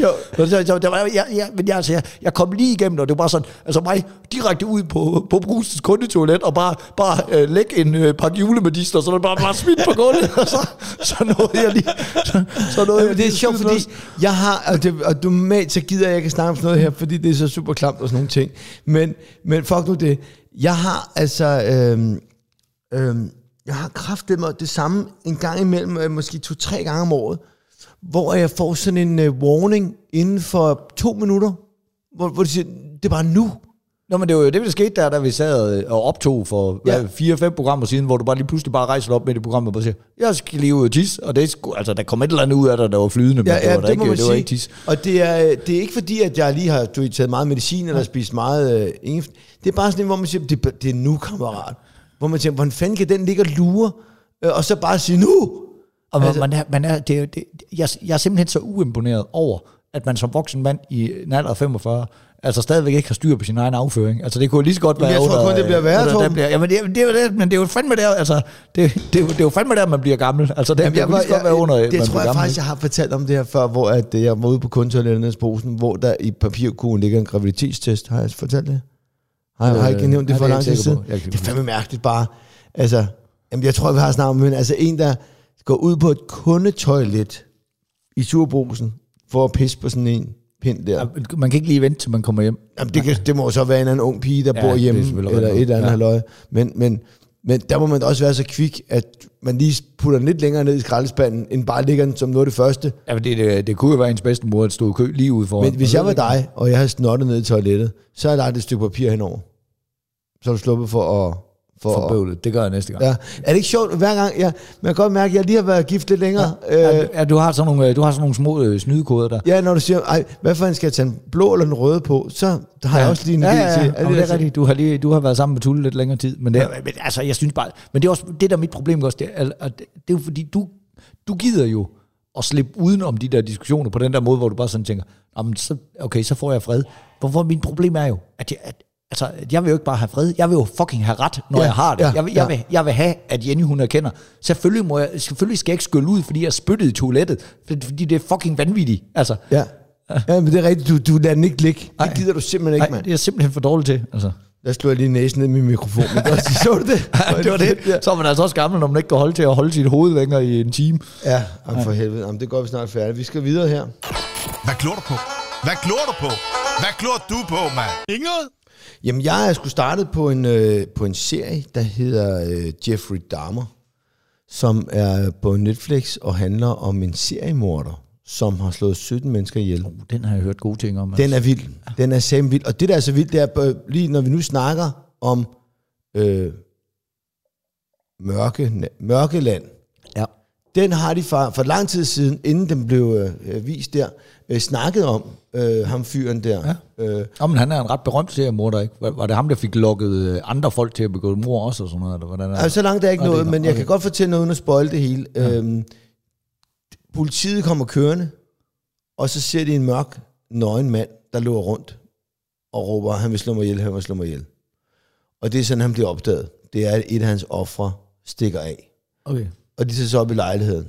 var, jeg, jeg, men jeg, altså, jeg, jeg, kom lige igennem, og det var bare sådan, altså mig direkte ud på, på brugstens kundetoilet, og bare, bare øh, lægge en øh, pakke julemedister, så det bare, bare smidt på gulvet, [laughs] og så, så nåede jeg lige, så, så nåede Jamen, jeg det er sjovt, fordi jeg har, og, det, og normalt så gider jeg ikke snakke om sådan noget her, fordi det er så super klamt og sådan nogle ting. Men, men fuck nu det. Jeg har altså, øhm, øhm, jeg har kraftet mig det samme en gang imellem, øh, måske to-tre gange om året, hvor jeg får sådan en øh, warning inden for to minutter, hvor, hvor de siger, det er bare nu. Nå, men det var jo det, der skete der, da vi sad øh, og optog for Ja. ja. fire-fem programmer siden, hvor du bare lige pludselig bare rejser op med det program og bare siger, jeg skal lige ud og tisse, og det er sgu, altså, der kom et eller andet ud af dig, der var flydende, men Ja, det ja, var, det ikke, man det var ikke tis. Og det er, det er ikke fordi, at jeg lige har du, taget meget medicin eller spist meget øh, ingefær. Det er bare sådan hvor man siger, det, det er nu, kammerat. Hvor man siger, hvordan fanden kan den ligge og lure? Øh, og så bare sige, nu! Og Altså- man er, man er, det, er det, jeg, jeg er simpelthen så uimponeret over, at man som voksen mand i en alder af 45, altså stadigvæk ikke har styr på sin egen afføring. Altså det kunne lige så godt være jeg tror under, kun, det bliver værre, under- der bliver, jamen, det, det, er det, men det er jo fandme der, altså, det, det, er jo- det er jo fandme der, man bliver gammel. Altså det, Jamen, det kunne lige så godt være under, det, man det tror jeg gammel, faktisk, jeg har fortalt om det her før, hvor at, øh, jeg var ude på kundetoilettet nede i posen, hvor der i papirkuglen ligger en graviditetstest. Har jeg fortalt det? Har, jeg- har jeg ikke Øh, nævnt det nej, for det lang jeg tid siden? Jeg Det er fandme mærkeligt bare. Altså, jamen, jeg tror, vi har snakket om, men altså en, der går ud på et kundetoilet i turbrusen for at pisse på sådan en pind der. Man kan ikke lige vente, til man kommer hjem. Jamen, det, kan, det må så være en anden ung pige, der Ja, bor hjemme, eller et eller andet Ja. ja. Men, men, men der må man også være så kvik, at man lige putter den lidt længere ned i skraldespanden, end bare ligger den som noget af det første. Ja, men det, det, det kunne jo være ens bedste mor at stå i kø lige ude foran. Men hvis jeg var dig, og jeg havde snottet ned i toilettet, så havde jeg lagt et stykke papir henover. Så er du sluppet for at For, For bøvlet. Det gør jeg næste gang. Ja. Er det ikke sjovt, hver gang, ja, man kan godt mærke, at jeg lige har været gift lidt længere. Ja, Øh, ja, du har sådan nogle, øh, du har sådan nogle små øh, snydekoder der. ja, når du siger, ej, hvad for en skal jeg tage den blå eller den røde på, så har jeg også lige en ja, idé ja, til. ja. Jamen, det er der- rigtigt. Du har, lige, du har været sammen med Tulle lidt længere tid. Men, det, er, men altså, jeg synes bare... Men det er også det, der er mit problem også. Det er, at det er jo fordi, du, du gider jo at slippe uden om de der diskussioner på den der måde, hvor du bare sådan tænker, Jamen, så, okay, så får jeg fred. Hvorfor mit problem er jo, at jeg, at, altså, jeg vil jo ikke bare have fred. Jeg vil jo fucking have ret, når Ja, jeg har det. ja, jeg, vil, jeg, ja. vil, jeg vil have, at Jenny hun erkender. Selvfølgelig, må jeg, selvfølgelig skal jeg ikke skylle ud, fordi jeg spyttede i toilettet. Fordi det er fucking vanvittigt. Altså, Ja. ja, men det er rigtigt, du, du lader den ikke ligge. Det gider du simpelthen ikke, mand. det er jeg simpelthen for dårlig til. Altså. Der slår jeg lige næsen ned i min mikrofon. Men det [laughs] var, så du det? Ja, det var det. Så er man altså også gammel, når man ikke kan holde til at holde sit hoved længere i en time. Ja, jamen for helvede. Jamen, det går vi snart færdigt. Vi skal videre her. Hvad glor du på? Hvad glor du på? Hvad glor du på, mand? Inget? Jamen, jeg er sgu startet på en, øh, på en serie, der hedder øh, Jeffrey Dahmer, som er på Netflix og handler om en seriemorder, som har slået 17 mennesker ihjel. Uh, den har jeg hørt gode ting om. Den er vild. Den er sam vild. Og det, der er så vildt, det er, lige når vi nu snakker om øh, mørke, Mørkeland. Den har de for, for lang tid siden, inden den blev øh, vist der, øh, snakket om øh, ham fyren der. Ja. Øh, Nå, men han er en ret berømt seriemorder, ikke? Var, var det ham, der fik lukket øh, andre folk til at begå mor også, og sådan noget? Eller hvordan er altså, så langt er ikke Nå, det noget, er men godt. jeg Okay. kan godt fortælle noget uden at spoil det hele. Ja. Øhm, politiet kommer kørende, og så ser de en mørk, nøgen mand, der løber rundt og råber, han vil slå mig ihjel, han vil slå mig ihjel. Og det er sådan, han bliver opdaget. Det er, at et af hans ofre stikker af. Okay. Og de tager så op i lejligheden,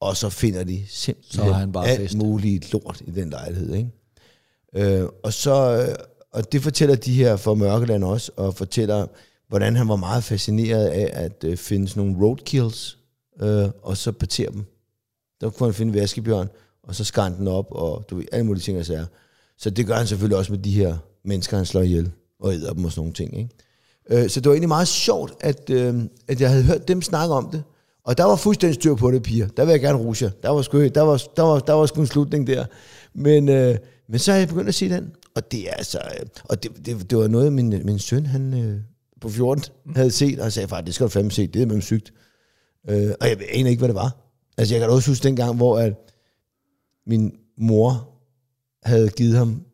og så finder de simpelthen Så han bare alt fest. muligt lort i den lejlighed. Ikke? Øh, og, så, øh, og det fortæller de her fra Mørkeland også, og fortæller, hvordan han var meget fascineret af at øh, finde sådan nogle roadkills, øh, og så partere dem. Der kunne han finde vaskebjørn, og så skar den op, og du ved, alle mulige ting og sager. Så det gør han selvfølgelig også med de her mennesker, han slår ihjel, og æder dem og sådan nogle ting. Ikke? Øh, så det var egentlig meget sjovt, at, øh, at jeg havde hørt dem snakke om det. Og der var fuldstændig styr på det, piger. Der vil jeg gerne ruse jer. Der var sgu, der var, der var, der var sgu en slutning der. Men, øh, men så har jeg begyndt at se den. Og det er altså... Øh, og det, det, det var noget, min, min søn, han øh, på 14, havde set, og sagde, far, det skal du fandme se, det er med sygt. Øh, og jeg aner ikke, hvad det var. Altså, jeg kan også huske dengang, hvor at min mor havde givet ham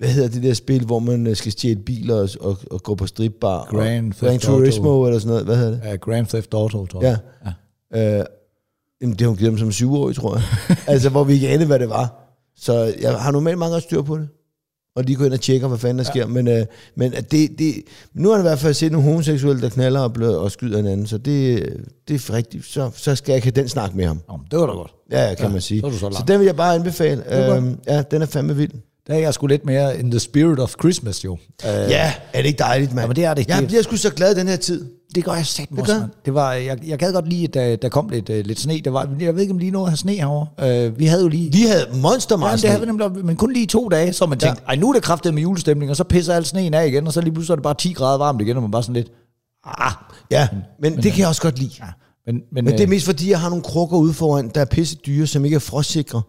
hvad hedder det der spil, hvor man øh, skal stjæle biler og, og, og gå på stripbar? Grand og, Theft Grand Auto. Turismo eller sådan noget. Hvad hedder det? Uh, Grand Theft Auto, tror jeg. Ja. ja. Øh, jamen, det har hun givet ham som syvårig, tror jeg. [laughs] altså, hvor vi ikke anede, hvad det var. Så jeg har normalt meget godt styr på det. Og lige gå ind og tjekke, hvad fanden der sker. Men, øh, men at det, det, nu har han i hvert fald set nogle homoseksuelle, der knaller og, bløder og skyder hinanden. Så det, det er rigtigt. Så, så skal jeg have den snak med ham. Nå, men det var da godt. Ja, ja kan Ja, man sige. så så så den vil jeg bare anbefale. Øhm, ja, den er fandme vild. Der er jeg sgu lidt mere in the spirit of Christmas, jo. Uh, Ja, er det ikke dejligt, mand? Ja, men det er det. Jeg Det- bliver sgu så glad den her tid. Det gør jeg satme Det også, mand. Det var, jeg, jeg gad godt lige, at der, der kom lidt, uh, lidt sne. Der var, jeg ved ikke, om lige at have sne herovre. Uh, vi havde jo lige... Vi havde monster Ja, meget det havde vi nemlig, men kun lige to dage, så man tænkte, ja. ej, nu er det kraftet med julestemning, og så pisser al sneen af igen, og så lige pludselig er det bare 10 grader varmt igen, og man bare sådan lidt, ah. Ja, men det kan jeg også godt lide. Ja. Men, men, Men det er øh, mest fordi, jeg har nogle krukker ude foran, der er pisse dyre, som ikke er frostsikre.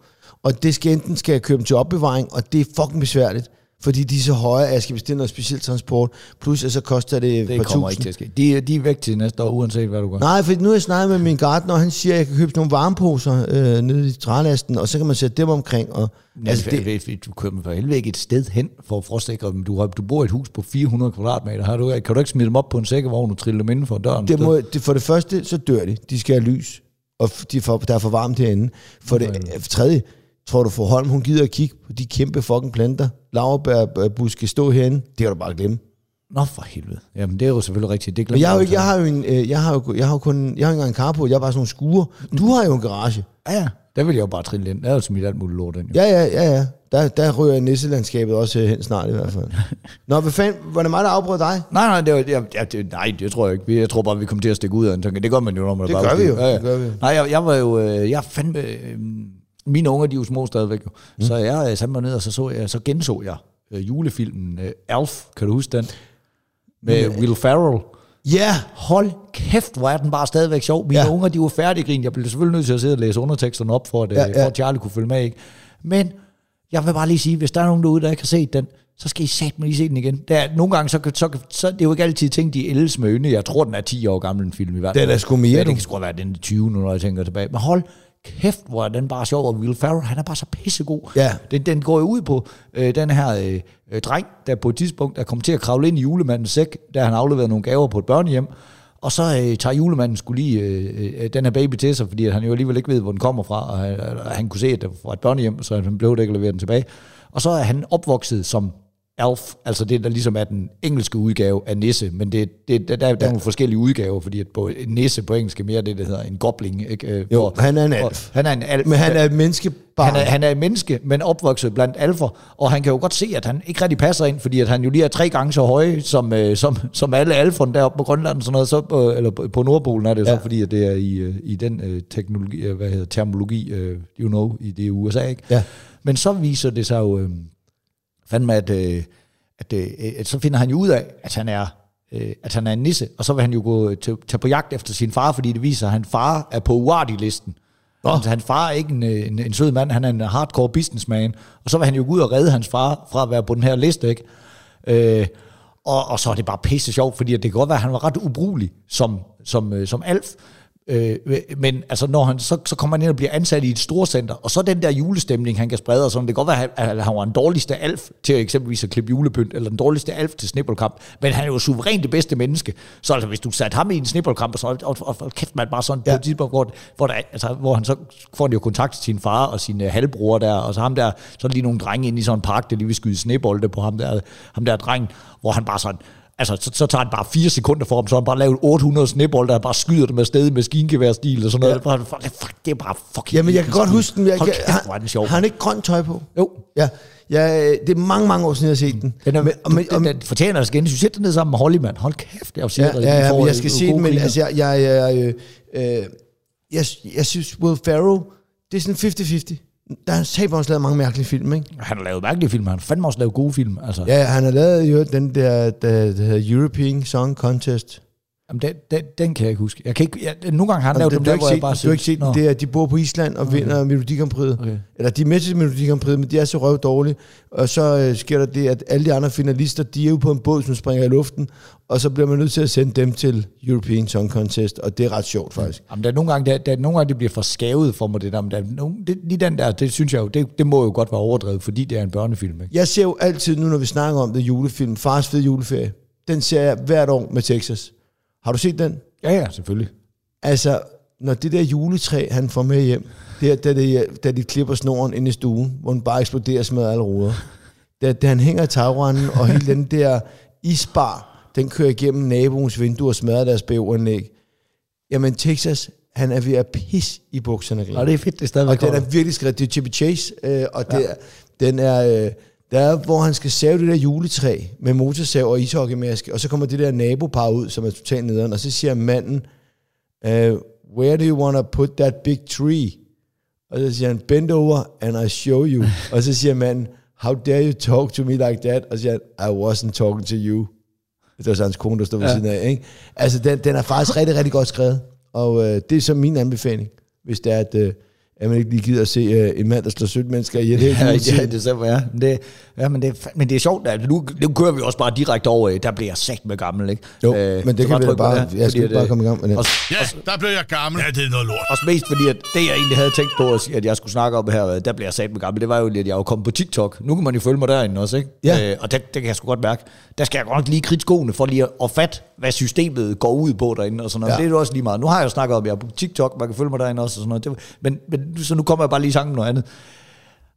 Og det skal enten skal jeg købe dem til opbevaring, og det er fucking besværligt. Fordi de er så høje, at jeg skal bestille noget specielt transport. Plus, at så koster det, et det par kommer tusind. ikke til at ske. De, de er væk til næste år, uanset hvad du gør. Nej, for nu har jeg snakket med min gartner, og han siger, at jeg kan købe nogle varmeposer øh, nede i trælasten, og så kan man sætte dem omkring. Og, Altså, altså, det, det, du kører for helvede ikke et sted hen for at frostsikre dem. Du, har, du bor i et hus på 400 kvadratmeter. Har du, kan du ikke smide dem op på en sækkevogn og trille dem inden for døren? det må, det, for det første, så dør de. De skal have lys, og de får, der er for varmt herinde. For det for tredje, tror du, for Holm, hun gider at kigge på de kæmpe fucking planter. Lauerbærbusk skal stå herinde. Det kan du bare glemme. Nå for helvede. Jamen, det er jo selvfølgelig rigtigt. Det Men jeg har jo ikke, jeg har... jo en, øh, jeg har jo, jeg har jo kun, jeg har ikke engang en carport, jeg har bare sådan nogle skure. Du har jo en garage. Ja, ja. Der vil jeg jo bare trille ind. Der er jo smidt alt muligt lort ind. Jo. Ja, ja, ja, ja. Der, der ryger nisselandskabet også øh, hen snart i hvert fald. [laughs] Nå, hvad fanden, var det mig, der afbrød dig? Nej, nej, det, var, jeg, jeg, det, nej, det tror jeg ikke. Jeg tror bare, vi kommer til at stikke ud af en tanke. Det gør man jo, når man Det er gør vi jo, Ja, ja. det gør vi jo. Nej, jeg, jeg var jo... øh, Jeg fandme... øh, Mine unger, de er jo små stadigvæk. Jo. Mm. Så jeg øh, satte mig ned, og så, så, jeg, så genså jeg øh, julefilmen øh, Alf. Kan du huske den? Med Will Ferrell. Ja, Hold kæft, hvor er den bare stadigvæk sjov. Mine Ja. unger, de var færdige Jeg blev selvfølgelig nødt til at sidde og læse underteksterne op, for at, Ja, ja, ja. for at Charlie kunne følge med. Ikke? Men jeg vil bare lige sige, hvis der er nogen derude, der ikke har set den, så skal I satme lige se den igen. Der, er- nogle gange, så, så, så, det er jo ikke altid ting, de ældes med øjne. Jeg tror, den er 10 år gammel, en film i hvert fald. Den er sgu mere, Ja, det kan sgu være, den er 20 nu, når jeg tænker tilbage. Men hold kæft, hvor er den bare sjov, og Will Ferrell, han er bare så pissegod. Ja. Den, den går jo ud på øh, den her øh, øh, dreng, der på et tidspunkt er kommet til at kravle ind i julemandens sæk, da han afleverede nogle gaver på et børnehjem. Og så øh, tager julemanden skulle lige øh, øh, den her baby til sig, fordi han jo alligevel ikke ved, hvor den kommer fra, og han, og han kunne se, at det var fra et børnehjem, så han blev det ikke at levere den tilbage. Og så er han opvokset som Alf, altså det, der ligesom er den engelske udgave af Nisse, men det, det, der, der, der er nogle forskellige udgaver, fordi at på, Nisse på engelsk er mere det, der hedder en gobling. Ikke? Øh, Jo, han er en hvor- alf. Han er en alf. Men han er et menneskebarn. Han er, han er et menneske, men opvokset blandt alfer, og han kan jo godt se, at han ikke rigtig passer ind, fordi at han jo lige er tre gange så høj, som, øh, som, som alle alferne deroppe på Grønland, sådan noget, så på, eller på Nordpolen er det ja. Så, fordi at det er i, øh, i den øh, teknologi, øh, hvad hedder termologi, øh, you know, i det USA, ikke? Ja. Men så viser det sig jo, øh, fandme, at, øh, at, øh, at så finder han jo ud af, at han er øh, at han er en nisse, og så vil han jo gå til, tage på jagt efter sin far, fordi det viser at han far er på uartig-listen. Oh. Altså, hans far er ikke en, en, en sød mand, han er en hardcore businessman, og så vil han jo gå ud og redde hans far fra at være på den her liste, ikke? Øh, og, og så er det bare pisse sjovt, fordi det kan godt være, at han var ret ubrugelig som, som, øh, som alf, Øh, men altså, når han, så, så kommer han ind og bliver ansat i et storcenter, og så den der julestemning, han kan sprede, og sådan, det kan godt være, at han, at han var den dårligste alf til eksempelvis at klippe julepynt, eller den dårligste alf til snibboldkamp, men han er jo suverænt det bedste menneske. Så altså, hvis du satte ham i en snibboldkamp, og så og, og, og, kæft man bare sådan ja. på et tidspunkt, hvor, hvor, der, altså, hvor han så får han jo kontakt til sin far og sin uh, halvbror der, og så ham der, så er lige nogle drenge inde i sådan en park, der lige vil skyde snebolde på ham der, ham der dreng, hvor han bare sådan, Altså, så, så tager det bare fire sekunder for ham, så har han bare lavet 800 snebold, der bare skyder dem afsted i maskinkeværstil og sådan noget. Ja. Det, er bare, fuck, det er bare fucking... Jamen, jeg kan godt huske den. Jeg, Hold kæft, hvor er den sjov. Har han ikke grønt tøj på? Jo. Ja, ja det er mange, mange år siden, jeg har set den. Den, er, Men- men, den, den, fortjener altså igen. Du sætter den ned sammen med Holly, mand. Hold kæft, jeg siger Ja, ja, ja, men jeg skal se den, men altså, jeg, jeg, jeg, øh, øh, jeg, jeg synes, Will Ferrell, det er sådan 50-50. Der har han også lavet mange mærkelige film, ikke? Han har lavet mærkelige film. Han har fandme også lavet gode film. Altså. Ja, han har lavet jo den der, der, der hedder European Song Contest. Jamen, den, den, den, kan jeg ikke huske. Jeg kan ikke, jeg, nogle gange har han lavet du, dem der, hvor jeg set, bare du har ikke set den. Det er, de bor på Island og vinder Melodi Grand Prix. Okay. Eller de er med til Melodi Grand Prix, men de er så røv dårlige. Og så øh, sker der det, at alle de andre finalister, de er jo på en båd, som springer i luften. Og så bliver man nødt til at sende dem til European Song Contest. Og det er ret sjovt, faktisk. Jamen, der er nogle gange, der, der, er nogle gange, det bliver for skævet for mig, det der. Men der er nogle, det, lige den der, det synes jeg jo, det, det må jo godt være overdrevet, fordi det er en børnefilm. Ikke? Jeg ser jo altid nu, når vi snakker om det julefilm, Fars fede juleferie. Den ser jeg hvert år med Texas. Har du set den? Ja, ja, selvfølgelig. Altså, når det der juletræ, han får med hjem, det er, da, de, da de klipper snoren ind i stuen, hvor den bare eksploderer med alle ruder. Da, da han hænger i tagranden, og hele den der isbar, den kører igennem naboens vindue og smadrer deres bæveranlæg. Jamen, Texas, han er ved at pisse i bukserne. Og det er fedt, det er stadigvæk Og den er virkelig skrevet. Det er Chippy Chase, øh, og det er, den er... Øh, der er, hvor han skal save det der juletræ med motorsav og ishockeymaske, og så kommer det der nabopar ud, som er totalt nederen, og så siger manden, uh, where do you want to put that big tree? Og så siger han, bend over and I show you. og så siger manden, how dare you talk to me like that? Og så siger han, I wasn't talking to you. Det var så hans kone, der stod ved ja. siden af. Ikke? Altså, den, den er faktisk rigtig, rigtig godt skrevet. Og øh, det er så min anbefaling, hvis det er, at, øh, at man ikke lige gider at se øh, en mand, der slår sødt mennesker ihjel. hele Ja, tiden. ja, det er så, ja. Men det, ja, men det, er men det er sjovt, at nu, nu kører vi også bare direkte over, øh, der bliver jeg sagt med gammel, ikke? Jo, Øh, men det kan vi da bare- det, jeg skal fordi bare komme i gang med det. Også, Ja, der blev jeg gammel. Ja, det er noget lort. også mest fordi, at det jeg egentlig havde tænkt på, at sige, at jeg skulle snakke om her, der bliver jeg sat med gammel, det var jo lidt, at jeg var kommet på TikTok. Nu kan man jo følge mig derinde også, ikke? Ja. Øh, og det, det kan jeg sgu godt mærke. Der skal jeg godt nok lige kridte skoene for lige at, at fatte, hvad systemet går ud på derinde og sådan noget. Ja. Ja. Det er jo også lige meget. Nu har jeg jo snakket om, at jeg er på TikTok, man kan følge mig derinde også og sådan noget. Det, men, men, så nu kommer jeg bare lige i tanken noget andet.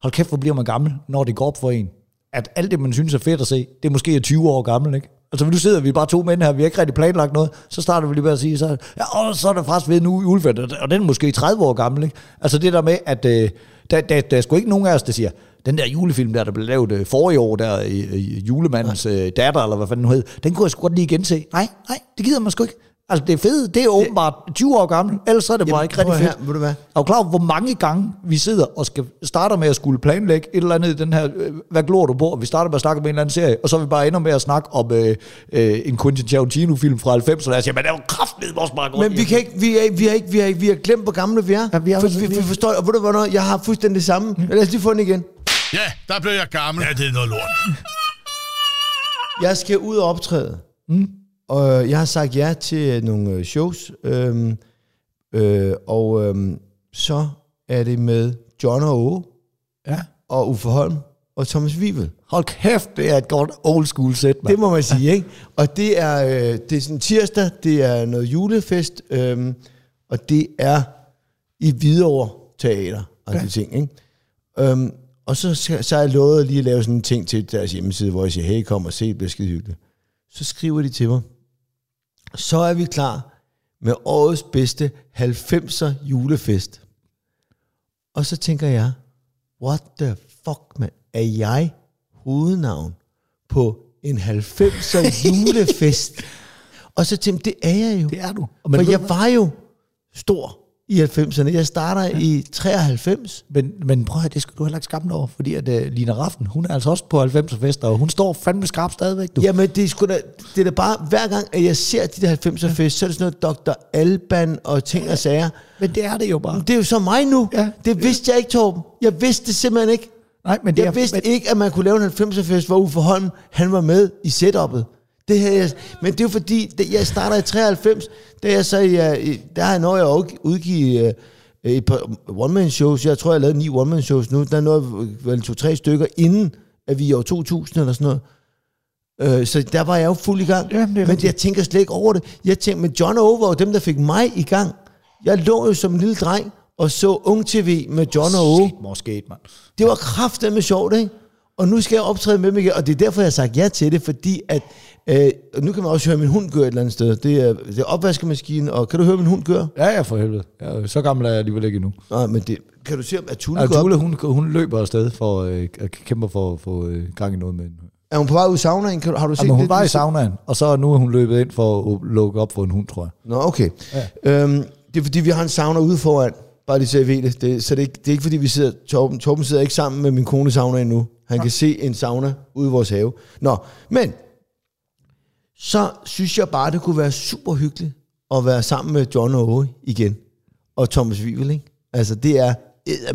Hold kæft, hvor bliver man gammel, når det går op for en. At alt det, man synes er fedt at se, det er måske er 20 år gammel, ikke? Altså, nu sidder vi bare to mænd her, vi har ikke rigtig planlagt noget, så starter vi lige med at sige, så, ja, og så er der faktisk ved nu i Ulfeldt, og den er måske 30 år gammel, ikke? Altså det der med, at øh, der, der, der er sgu ikke nogen af os, der siger, den der julefilm der, der blev lavet øh, forrige år, der i, i julemandens øh, datter, eller hvad fanden nu hed, den kunne jeg sgu godt lige gense. Nej, nej, det gider man sgu ikke. Altså det er fedt, det er åbenbart 20 år gammel, ellers så er det bare Jamen, ikke rigtig fedt. her, ved du hvad? Er du klar over, hvor mange gange vi sidder og skal starter med at skulle planlægge et eller andet i den her, øh, hvad glor du på? Og vi starter med at snakke om en eller anden serie, og så er vi bare ender med at snakke om øh, øh, en Quentin Tarantino-film fra 90'erne. Jeg siger, men det er jo kraftedeme også bare godt. Men vi kan ikke, vi er, vi er ikke, vi er, vi har glemt, hvor gamle vi er. Ja, vi er for, vi, vi er- forstår, og ved du hvornår, jeg har fuldstændig det samme. Lad os lige få den igen. Ja, der blev jeg gammel. Ja, det er noget lort. Jeg skal ud og optræde. Mm. Og jeg har sagt ja til nogle øh, shows. Øhm, øh, og øhm, så er det med John og Åge Ja. og Uffe Holm og Thomas Wivel. Hold kæft, det er et godt old school set, mand. Det må man sige, ikke? Og det er, øh, det er sådan tirsdag, det er noget julefest, øhm, og det er i Hvidovre Teater og ja. de ting, ikke? Øhm, og så, så har jeg lovet lige at lave sådan en ting til deres hjemmeside, hvor jeg siger, hey, kom og se, det bliver skide hyggeligt. Så skriver de til mig, så er vi klar med årets bedste 90'er julefest. Og så tænker jeg, what the fuck, man, er jeg hovednavn på en 90'er [laughs] julefest? og så tænkte jeg, det er jeg jo. Det er du. Og Men For jeg var jo stor i 90'erne. Jeg starter ja. i 93. Men, men prøv at høre, det skal du heller ikke skamme dig over, fordi at uh, Lina Raffen, hun er altså også på 90'er fester, og hun står fandme skarpt stadigvæk, du. Jamen, det er, sgu da, det er da bare, hver gang, at jeg ser de der 90'er fest, så er det sådan noget Dr. Alban og ting og sager. Men det er det jo bare. Det er jo så mig nu. Ja. Det vidste jeg ikke, Torben. Jeg vidste det simpelthen ikke. Nej, men det Jeg er, vidste men, ikke, at man kunne lave en 90'er fest, hvor Uffe Holm, han var med i setup'et. Det havde jeg, men det er jo fordi, da jeg starter i 93, da jeg så, jeg, der har jeg nået at udgi- udgive øh, et par one-man-shows. Jeg tror, jeg har lavet ni one-man-shows nu. Der er noget, vel to-tre stykker, inden at vi er i år 2000 eller sådan noget. Øh, så der var jeg jo fuld i gang. Ja, det er men jeg tænker slet ikke over det. Jeg tænker, men John og Ove var jo dem, der fik mig i gang. Jeg lå jo som en lille dreng og så Ung TV med John og Ove. Måske, mand. Det var kraftedeme sjovt, ikke? Og nu skal jeg optræde med dem igen, og det er derfor, jeg har sagt ja til det, fordi at, øh, og nu kan man også høre min hund gør et eller andet sted. Det er, det er opvaskemaskinen, og kan du høre min hund gør? Ja, ja, for helvede. Ja, så gammel er jeg alligevel ikke endnu. Nej, men det, kan du se, at Tulle Ja? Tule, hun, hun løber afsted for øh, at kæmpe for at få øh, gang i noget med hende. Er hun på vej ud i saunaen? Kan du, har du set Jamen, hun det? var i saunaen, og så nu er hun løbet ind for at lukke op for en hund, tror jeg. Nå, okay. Ja. Øhm, det er fordi, vi har en sauna ude foran. Bare lige så jeg ved det. det så det er, ikke, det er ikke fordi, vi sidder... Torben, Torben sidder ikke sammen med min kone i sauna endnu. Han kan se en sauna ude i vores have. Nå, men... Så synes jeg bare, det kunne være super hyggeligt at være sammen med John og Åge igen. Og Thomas Vivel, ikke? Altså, det er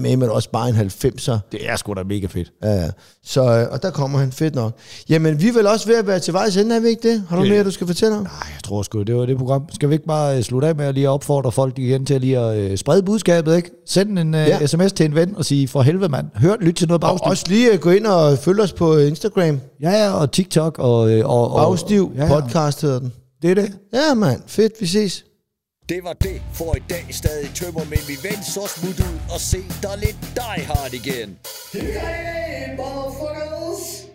med, men også bare en 90'er. Det er sgu da mega fedt. Ja, ja. Så, øh, og der kommer han fedt nok. Jamen, vi er vel også ved at være til vejs ende, er vi ikke det? Har du Det- mere, du skal fortælle om? Nej, jeg tror sgu, det var det program. Skal vi ikke bare øh, slutte af med at lige opfordre folk igen til at lige at øh, sprede budskabet, ikke? Send en Ja. sms til en ven og sige, for helvede mand, hør, lyt til noget Og bagstiv. også lige gå ind og følge os på Instagram. Ja, ja, og TikTok og... og, og Bagstiv ja, ja. podcast hedder den. Det er det. Ja, mand. Fedt, vi ses. Det var det for i dag. Stadig tømmer, med min ven så smut ud og se dig lidt Die Hard igen. Hey, motherfuckers!